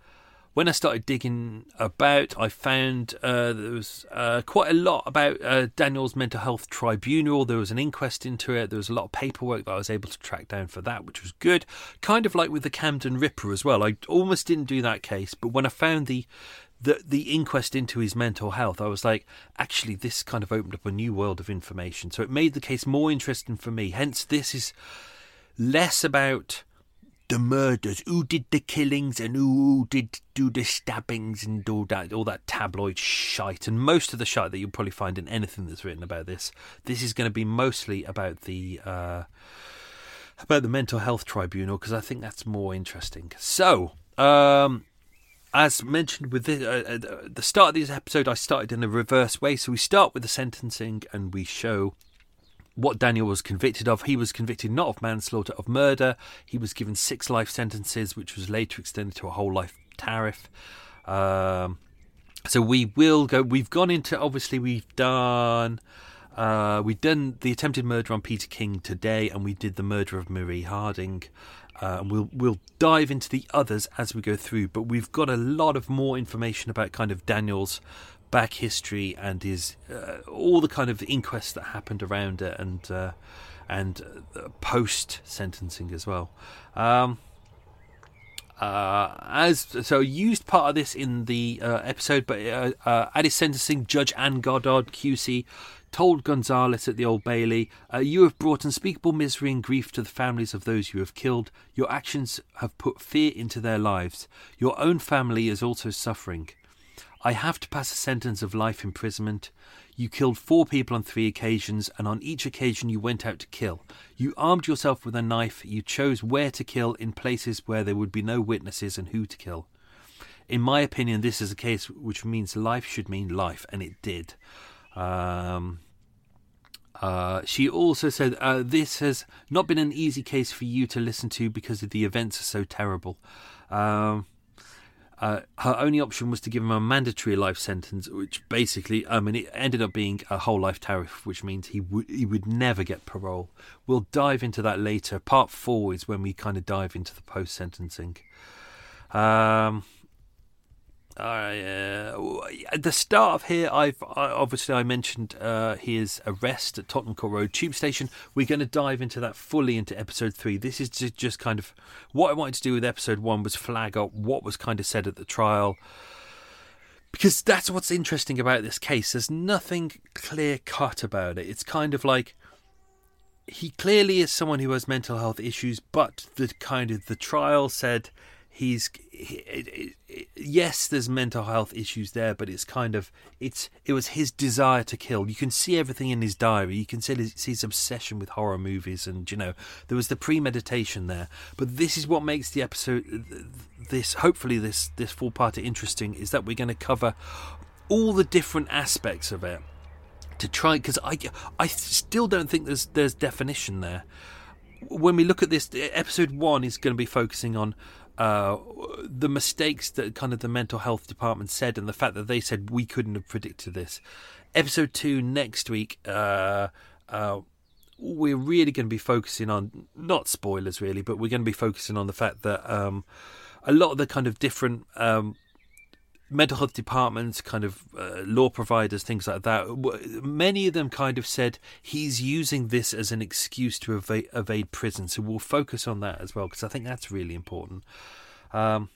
[SPEAKER 1] when I started digging about, I found uh, there was uh, quite a lot about uh, Daniel's mental health tribunal. There was an inquest into it. There was a lot of paperwork that I was able to track down for that, which was good. Kind of like with the Camden Ripper as well. I almost didn't do that case, but when I found the the the inquest into his mental health, I was like, actually, this kind of opened up a new world of information. So it made the case more interesting for me. Hence, this is less about the murders, who did the killings, and who did do the stabbings and all that, all that tabloid shite. And most of the shite that you'll probably find in anything that's written about this, this is going to be mostly about the uh, about the mental health tribunal because I think that's more interesting. So. Um, as mentioned with the, uh, uh, the start of this episode, I started in a reverse way. So we start with the sentencing and we show what Daniel was convicted of. He was convicted not of manslaughter, of murder. He was given six life sentences, which was later extended to a whole life tariff. Um, so we will go. We've gone into obviously we've done. Uh, we've done the attempted murder on Peter King today, and we did the murder of Marie Harding. Uh, we'll we'll dive into the others as we go through, but we've got a lot of more information about kind of Daniel's back history and his uh, all the kind of inquests that happened around it and uh, and uh, post sentencing as well. Um, uh, as so used part of this in the uh, episode, but uh, uh, at his sentencing, Judge Anne Goddard QC told Gonzalez at the Old Bailey, uh, "You have brought unspeakable misery and grief to the families of those you have killed. Your actions have put fear into their lives. Your own family is also suffering. I have to pass a sentence of life imprisonment." You killed four people on three occasions, and on each occasion you went out to kill. You armed yourself with a knife. You chose where to kill in places where there would be no witnesses and who to kill. In my opinion, this is a case which means life should mean life, and it did. Um, uh, she also said, uh, This has not been an easy case for you to listen to because the events are so terrible. Um, uh, her only option was to give him a mandatory life sentence, which basically, I mean, it ended up being a whole life tariff, which means he would he would never get parole. We'll dive into that later. Part four is when we kind of dive into the post sentencing. Um, uh, at the start of here, I've I, obviously I mentioned uh, his arrest at Tottenham Court Road Tube Station. We're going to dive into that fully into episode three. This is just, just kind of what I wanted to do with episode one was flag up what was kind of said at the trial, because that's what's interesting about this case. There's nothing clear cut about it. It's kind of like he clearly is someone who has mental health issues, but the kind of the trial said he's he, it, it, yes there's mental health issues there but it's kind of it's it was his desire to kill. You can see everything in his diary. You can see his, see his obsession with horror movies and you know there was the premeditation there. But this is what makes the episode this hopefully this this full part interesting is that we're going to cover all the different aspects of it to try because I I still don't think there's there's definition there. When we look at this episode 1 is going to be focusing on uh, the mistakes that kind of the mental health department said and the fact that they said we couldn't have predicted this. Episode two next week, uh, uh, we're really going to be focusing on not spoilers really, but we're going to be focusing on the fact that um, a lot of the kind of different um, mental health departments, kind of uh, law providers, things like that, many of them kind of said he's using this as an excuse to evade, evade prison. So we'll focus on that as well because I think that's really important. Um,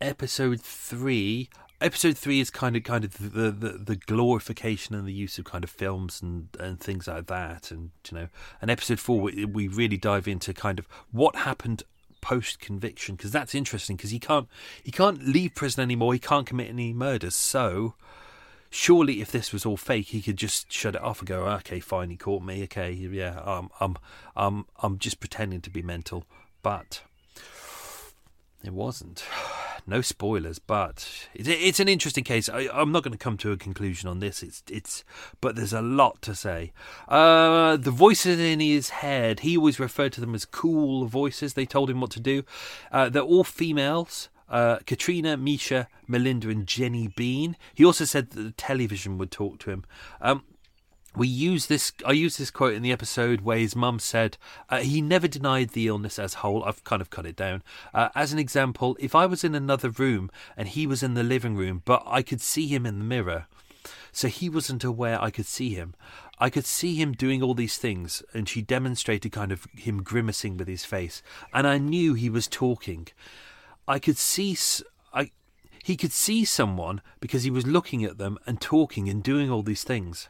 [SPEAKER 1] episode three. Episode three is kind of kind of the, the, the glorification and the use of kind of films and, and things like that, and you know, and episode four we, we really dive into kind of what happened post conviction because that's interesting because he can't he can't leave prison anymore. He can't commit any murders. So surely, if this was all fake, he could just shut it off and go, "Okay, fine, he caught me. Okay, yeah, um, I'm I'm I'm just pretending to be mental." But it wasn't. No spoilers, but it's, an interesting case. I, am not going to come to a conclusion on this. It's it's, but there's a lot to say. Uh, the voices in his head, he always referred to them as cool voices. They told him what to do. Uh, they're all females. Uh, Katrina, Misha, Melinda, and Jenny Bean. He also said that the television would talk to him. Um, we use this i use this quote in the episode where his mum said uh, he never denied the illness as whole. I've kind of cut it down. Uh, as an example if i was in another room and he was in the living room but i could see him in the mirror so he wasn't aware i could see him. I could see him doing all these things and she demonstrated kind of him grimacing with his face and i knew he was talking. I could see i he could see someone because he was looking at them and talking and doing all these things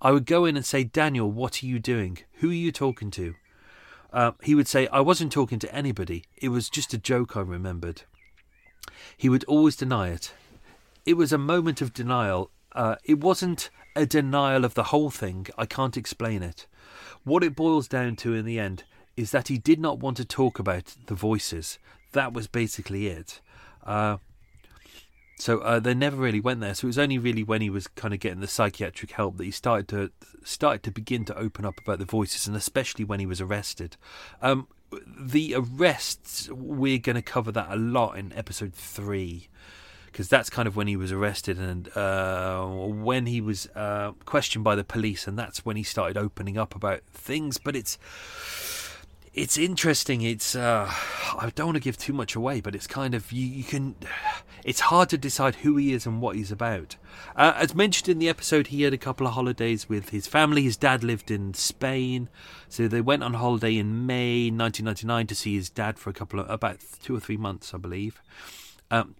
[SPEAKER 1] I would go in and say, Daniel, what are you doing? Who are you talking to? Uh, he would say, I wasn't talking to anybody. It was just a joke I remembered. He would always deny it. It was a moment of denial. Uh, it wasn't a denial of the whole thing. I can't explain it. What it boils down to in the end is that he did not want to talk about the voices. That was basically it. Uh, so uh, they never really went there. So it was only really when he was kind of getting the psychiatric help that he started to started to begin to open up about the voices, and especially when he was arrested. Um, the arrests we're going to cover that a lot in episode three because that's kind of when he was arrested and uh, when he was uh, questioned by the police, and that's when he started opening up about things. But it's it's interesting. It's uh, I don't want to give too much away, but it's kind of you, you can. It's hard to decide who he is and what he's about. Uh, as mentioned in the episode, he had a couple of holidays with his family. His dad lived in Spain, so they went on holiday in May 1999 to see his dad for a couple of about two or three months, I believe. Um,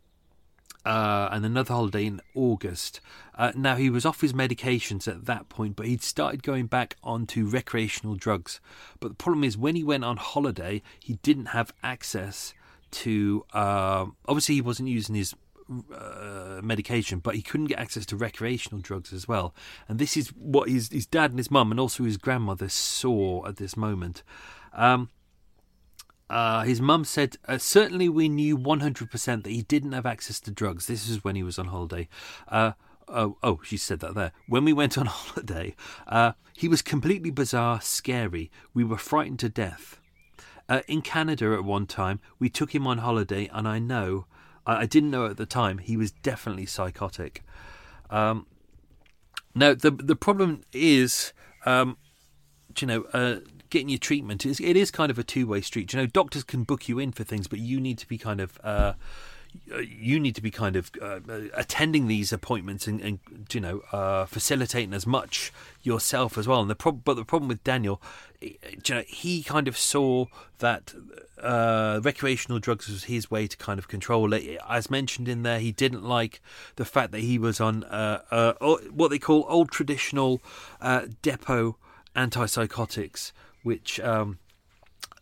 [SPEAKER 1] uh, and another holiday in August. Uh, now, he was off his medications at that point, but he'd started going back onto recreational drugs. But the problem is, when he went on holiday, he didn't have access to. Uh, obviously, he wasn't using his uh, medication, but he couldn't get access to recreational drugs as well. And this is what his, his dad and his mum, and also his grandmother, saw at this moment. Um, uh, his mum said, uh, certainly we knew 100% that he didn't have access to drugs. This is when he was on holiday. Uh, oh, oh, she said that there. When we went on holiday, uh, he was completely bizarre, scary. We were frightened to death. Uh, in Canada at one time, we took him on holiday, and I know, I, I didn't know at the time, he was definitely psychotic. Um, now, the, the problem is, um, you know, getting your treatment is it is kind of a two way street. You know, doctors can book you in for things, but you need to be kind of uh, you need to be kind of uh, attending these appointments and, and you know uh, facilitating as much yourself as well. And the problem, but the problem with Daniel, you know, he kind of saw that uh, recreational drugs was his way to kind of control it. As mentioned in there, he didn't like the fact that he was on uh, uh, what they call old traditional uh, depot antipsychotics which um,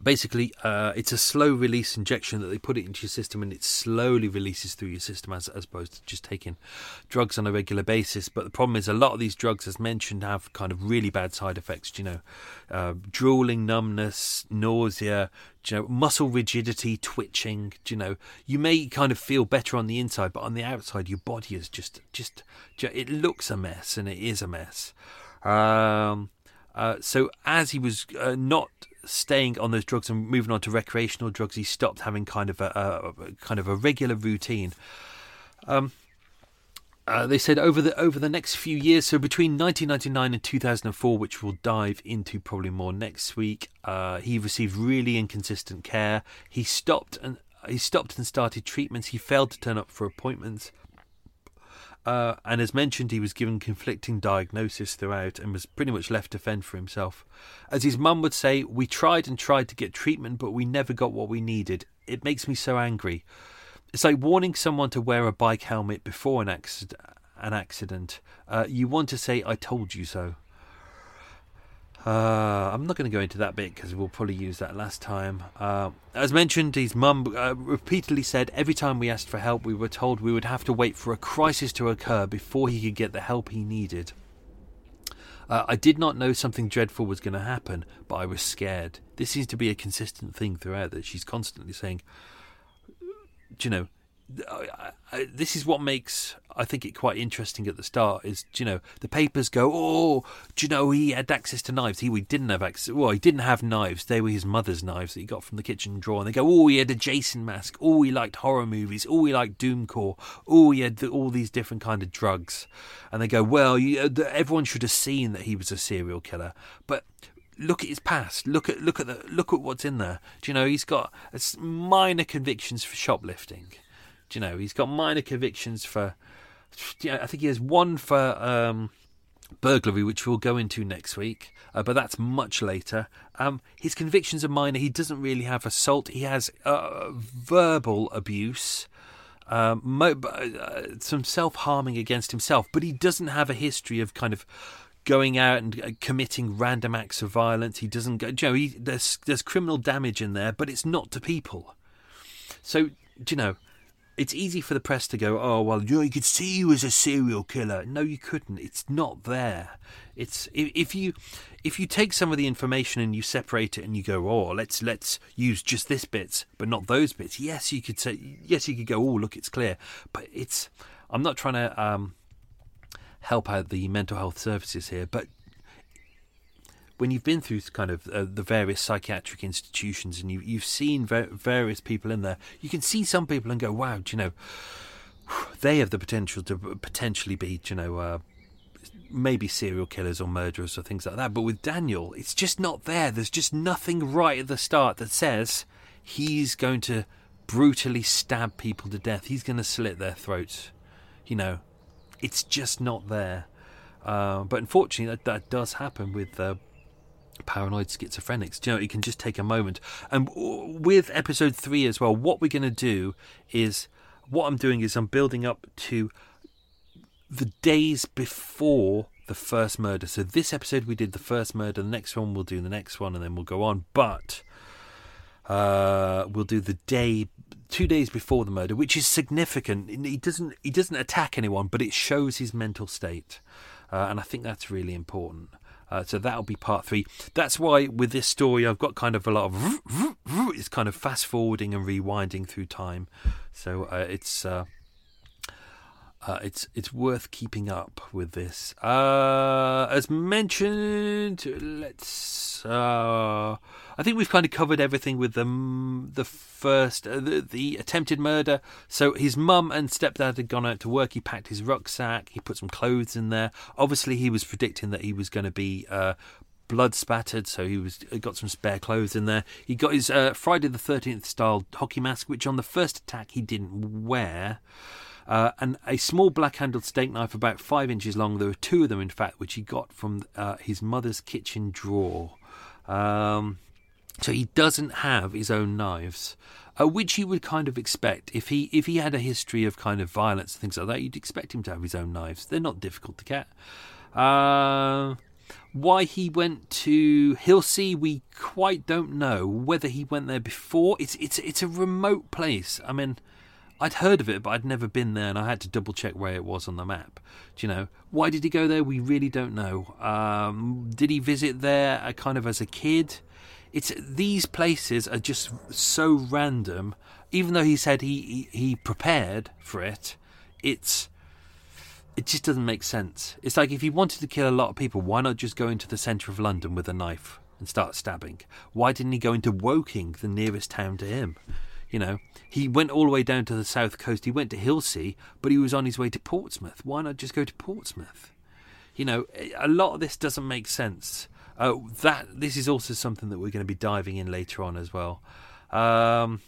[SPEAKER 1] basically uh, it's a slow release injection that they put it into your system and it slowly releases through your system as, as opposed to just taking drugs on a regular basis. But the problem is a lot of these drugs as mentioned have kind of really bad side effects you know uh, drooling numbness nausea you know muscle rigidity twitching you know. You may kind of feel better on the inside but on the outside your body is just just it looks a mess and it is a mess. Um, uh, so as he was uh, not staying on those drugs and moving on to recreational drugs, he stopped having kind of a, a, a kind of a regular routine. Um, uh, they said over the over the next few years, so between 1999 and 2004, which we'll dive into probably more next week, uh, he received really inconsistent care. He stopped and he stopped and started treatments. He failed to turn up for appointments. Uh, and as mentioned, he was given conflicting diagnosis throughout and was pretty much left to fend for himself. As his mum would say, We tried and tried to get treatment, but we never got what we needed. It makes me so angry. It's like warning someone to wear a bike helmet before an accident. An accident. Uh, you want to say, I told you so. Uh, I'm not going to go into that bit because we'll probably use that last time. Uh, as mentioned, his mum uh, repeatedly said every time we asked for help, we were told we would have to wait for a crisis to occur before he could get the help he needed. Uh, I did not know something dreadful was going to happen, but I was scared. This seems to be a consistent thing throughout that she's constantly saying, do you know, I, I, this is what makes I think it quite interesting at the start. Is you know the papers go, oh, do you know he had access to knives? He, he didn't have access. Well, he didn't have knives. They were his mother's knives that he got from the kitchen drawer. And they go, oh, he had a Jason mask. Oh, he liked horror movies. Oh, he liked doomcore. Oh, he had the, all these different kind of drugs. And they go, well, you, uh, everyone should have seen that he was a serial killer, but look at his past. Look at look at the look at what's in there. Do you know he's got minor convictions for shoplifting you know, he's got minor convictions for. I think he has one for um, burglary, which we'll go into next week, uh, but that's much later. Um, his convictions are minor. He doesn't really have assault. He has uh, verbal abuse. Um, mo- uh, some self harming against himself, but he doesn't have a history of kind of going out and uh, committing random acts of violence. He doesn't go. You know, he, there's there's criminal damage in there, but it's not to people. So you know, it's easy for the press to go, oh well, you, know, you could see you as a serial killer. No, you couldn't. It's not there. It's if, if you if you take some of the information and you separate it and you go, oh, let's let's use just this bit, but not those bits. Yes, you could say, yes, you could go, oh, look, it's clear, but it's. I'm not trying to um, help out the mental health services here, but when you've been through kind of uh, the various psychiatric institutions and you, you've seen ver- various people in there, you can see some people and go, wow, do you know, they have the potential to potentially be, you know, uh, maybe serial killers or murderers or things like that. But with Daniel, it's just not there. There's just nothing right at the start that says he's going to brutally stab people to death. He's going to slit their throats. You know, it's just not there. Uh, but unfortunately, that, that does happen with uh, paranoid schizophrenics. Do you know, it can just take a moment. And with episode three as well, what we're going to do is what I'm doing is I'm building up to the days before the first murder. So this episode we did the first murder, the next one we'll do the next one, and then we'll go on. But uh, we'll do the day two days before the murder, which is significant. He doesn't he doesn't attack anyone, but it shows his mental state, uh, and I think that's really important. Uh, so that'll be part three. That's why with this story, I've got kind of a lot of it's kind of fast forwarding and rewinding through time. So uh, it's uh, uh, it's it's worth keeping up with this. Uh, as mentioned, let's. Uh, I think we've kind of covered everything with the the first uh, the, the attempted murder. So his mum and stepdad had gone out to work. He packed his rucksack. He put some clothes in there. Obviously, he was predicting that he was going to be uh, blood spattered, so he was got some spare clothes in there. He got his uh, Friday the Thirteenth style hockey mask, which on the first attack he didn't wear uh, and a small black handled steak knife about five inches long. There were two of them, in fact, which he got from uh, his mother's kitchen drawer. Um, so he doesn't have his own knives. Uh, which you would kind of expect if he if he had a history of kind of violence and things like that. You'd expect him to have his own knives. They're not difficult to get. Uh, why he went to Hilsea, we quite don't know. Whether he went there before, it's it's it's a remote place. I mean, I'd heard of it, but I'd never been there, and I had to double check where it was on the map. Do you know why did he go there? We really don't know. Um, did he visit there uh, kind of as a kid? It's these places are just so random. Even though he said he, he, he prepared for it, it's it just doesn't make sense. It's like if he wanted to kill a lot of people, why not just go into the centre of London with a knife and start stabbing? Why didn't he go into Woking, the nearest town to him? You know, he went all the way down to the south coast. He went to Hilsea, but he was on his way to Portsmouth. Why not just go to Portsmouth? You know, a lot of this doesn't make sense. Uh, that this is also something that we're going to be diving in later on as well. Um,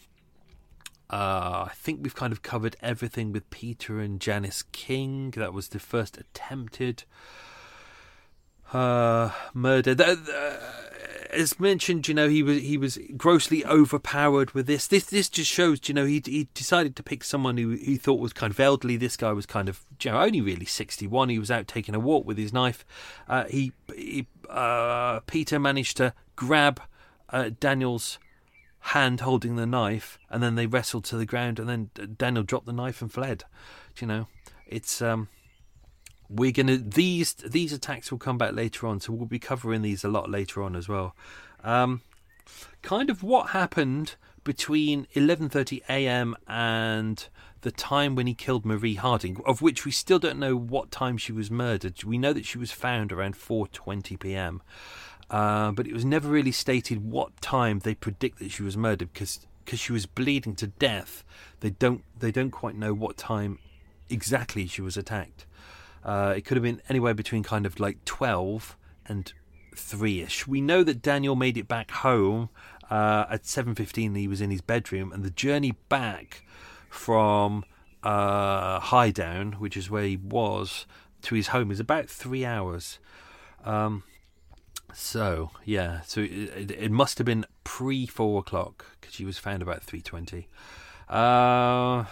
[SPEAKER 1] uh, I think we've kind of covered everything with Peter and Janice King. That was the first attempted uh, murder. The, the, as mentioned, you know, he was he was grossly overpowered with this. This this just shows, you know, he he decided to pick someone who he thought was kind of elderly. This guy was kind of you know, only really sixty one. He was out taking a walk with his knife. Uh, he, he uh, Peter managed to grab uh, Daniel's hand holding the knife, and then they wrestled to the ground, and then Daniel dropped the knife and fled. You know, it's um we're gonna these these attacks will come back later on, so we'll be covering these a lot later on as well. Um, kind of what happened between 11:30 a.m. and the time when he killed Marie Harding, of which we still don't know what time she was murdered. We know that she was found around 4:20 p.m., uh, but it was never really stated what time they predict that she was murdered because because she was bleeding to death. They don't they don't quite know what time exactly she was attacked. Uh, it could have been anywhere between kind of like 12 and 3ish. We know that Daniel made it back home uh, at 7.15. He was in his bedroom. And the journey back from uh, Highdown, which is where he was, to his home is about three hours. Um, so yeah, so it, it, must have been pre four o'clock because she was found about three twenty. Uh,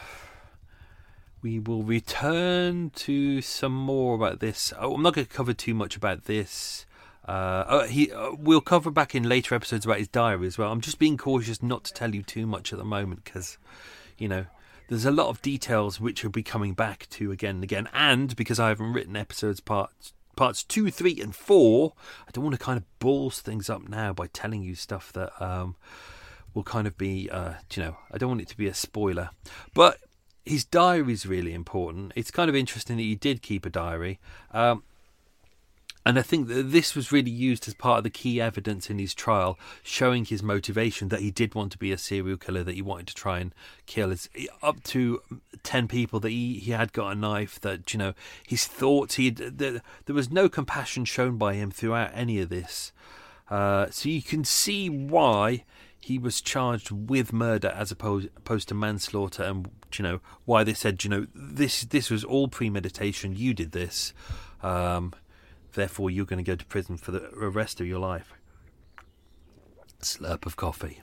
[SPEAKER 1] we will return to some more about this. Oh, I'm not going to cover too much about this. Uh, oh, he, uh, we'll cover back in later episodes about his diary as well. I'm just being cautious not to tell you too much at the moment because, you know, there's a lot of details which will be coming back to again and again. And because I haven't written episodes parts parts two, three, and four, I don't want to kind of balls things up now by telling you stuff that um, will kind of be, uh, you know, I don't want it to be a spoiler. But his diary is really important. It's kind of interesting that he did keep a diary. Um, And I think that this was really used as part of the key evidence in his trial, showing his motivation that he did want to be a serial killer, that he wanted to try and kill his, up to 10 people, that he, he had got a knife, that, you know, his thoughts, he there, there was no compassion shown by him throughout any of this. Uh, so you can see why he was charged with murder as opposed, opposed to manslaughter, and you know why they said, you know, this this was all premeditation. You did this. Um, Therefore, you're going to go to prison for the rest of your life. Slurp of coffee.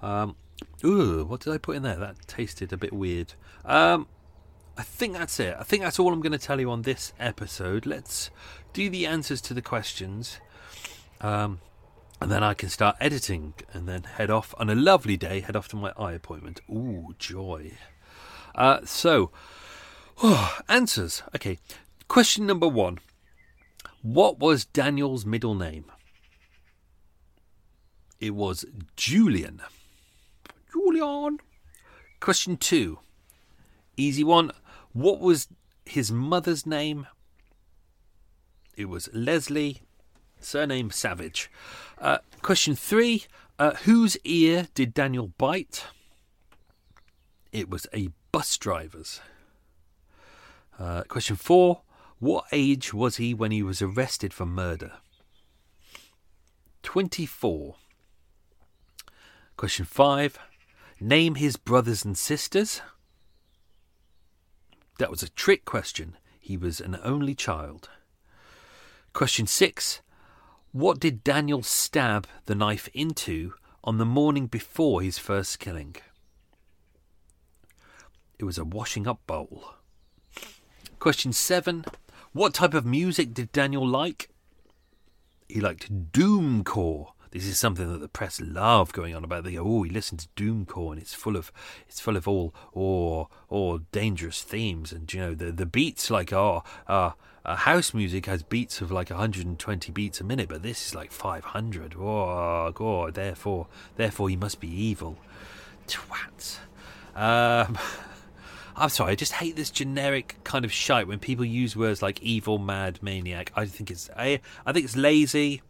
[SPEAKER 1] Um, ooh, what did I put in there? That tasted a bit weird. Um, I think that's it. I think that's all I'm going to tell you on this episode. Let's do the answers to the questions. Um, and then I can start editing and then head off on a lovely day, head off to my eye appointment. Ooh, joy. Uh, so, oh, answers. Okay, question number one what was Daniel's middle name? It was Julian. Julian. Question two. Easy one. What was his mother's name? It was Leslie, surname Savage. Uh, question three. Uh, whose ear did Daniel bite? It was a bus driver's. Uh, question four. What age was he when he was arrested for murder? 24. Question 5. Name his brothers and sisters. That was a trick question. He was an only child. Question 6. What did Daniel stab the knife into on the morning before his first killing? It was a washing up bowl. Question 7. What type of music did Daniel like? He liked doomcore. This is something that the press love going on about. They go, oh, he listened to doomcore, and it's full of it's full of all or or dangerous themes, and you know the the beats like oh uh, uh, house music has beats of like 120 beats a minute, but this is like 500. Oh god, therefore therefore he must be evil. Twat. Um, I'm sorry, I just hate this generic kind of shite when people use words like evil, mad, maniac. I think it's I, I think it's lazy.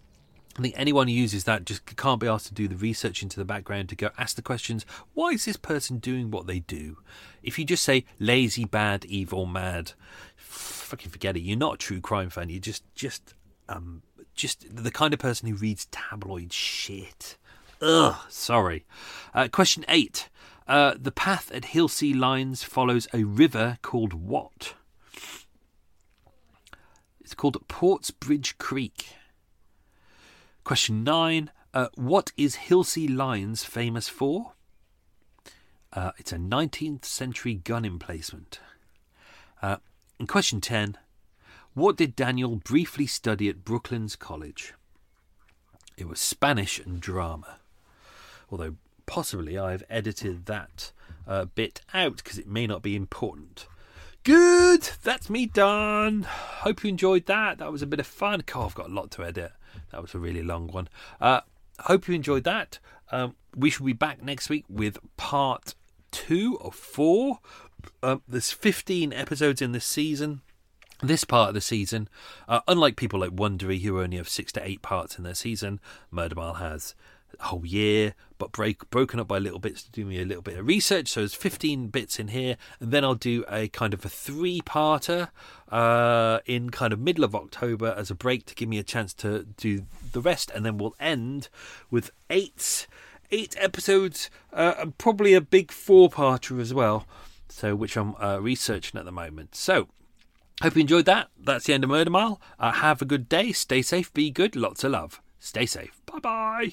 [SPEAKER 1] I think anyone who uses that just can't be asked to do the research into the background to go ask the questions. Why is this person doing what they do? If you just say lazy, bad, evil, mad, fucking forget it. You're not a true crime fan. You're just just um just the kind of person who reads tabloid shit. Ugh, sorry. Uh, question eight. Uh, the path at Hilsea Lines follows a river called what? It's called Portsbridge Creek. Question 9. Uh, what is Hilsea Lines famous for? Uh, it's a 19th century gun emplacement. Uh, and question 10. What did Daniel briefly study at Brooklands College? It was Spanish and drama. Although possibly I've edited that uh, bit out because it may not be important. Good, that's me done. Hope you enjoyed that. That was a bit of fun. God, I've got a lot to edit. That was a really long one. Uh, hope you enjoyed that. Um, we shall be back next week with part two of four. Um, there's 15 episodes in this season. This part of the season, uh, unlike people like Wondery who only have six to eight parts in their season, Murder Mile has whole year, but break, broken up by little bits to do me a little bit of research. So there's 15 bits in here, and then I'll do a kind of a three-parter uh, in kind of middle of October as a break to give me a chance to do the rest, and then we'll end with eight eight episodes, uh, and probably a big four-parter as well. So which I'm uh, researching at the moment. So Hope you enjoyed that. That's the end of Murder Mile. Uh, have a good day. Stay safe. Be good. Lots of love. Stay safe. Bye bye.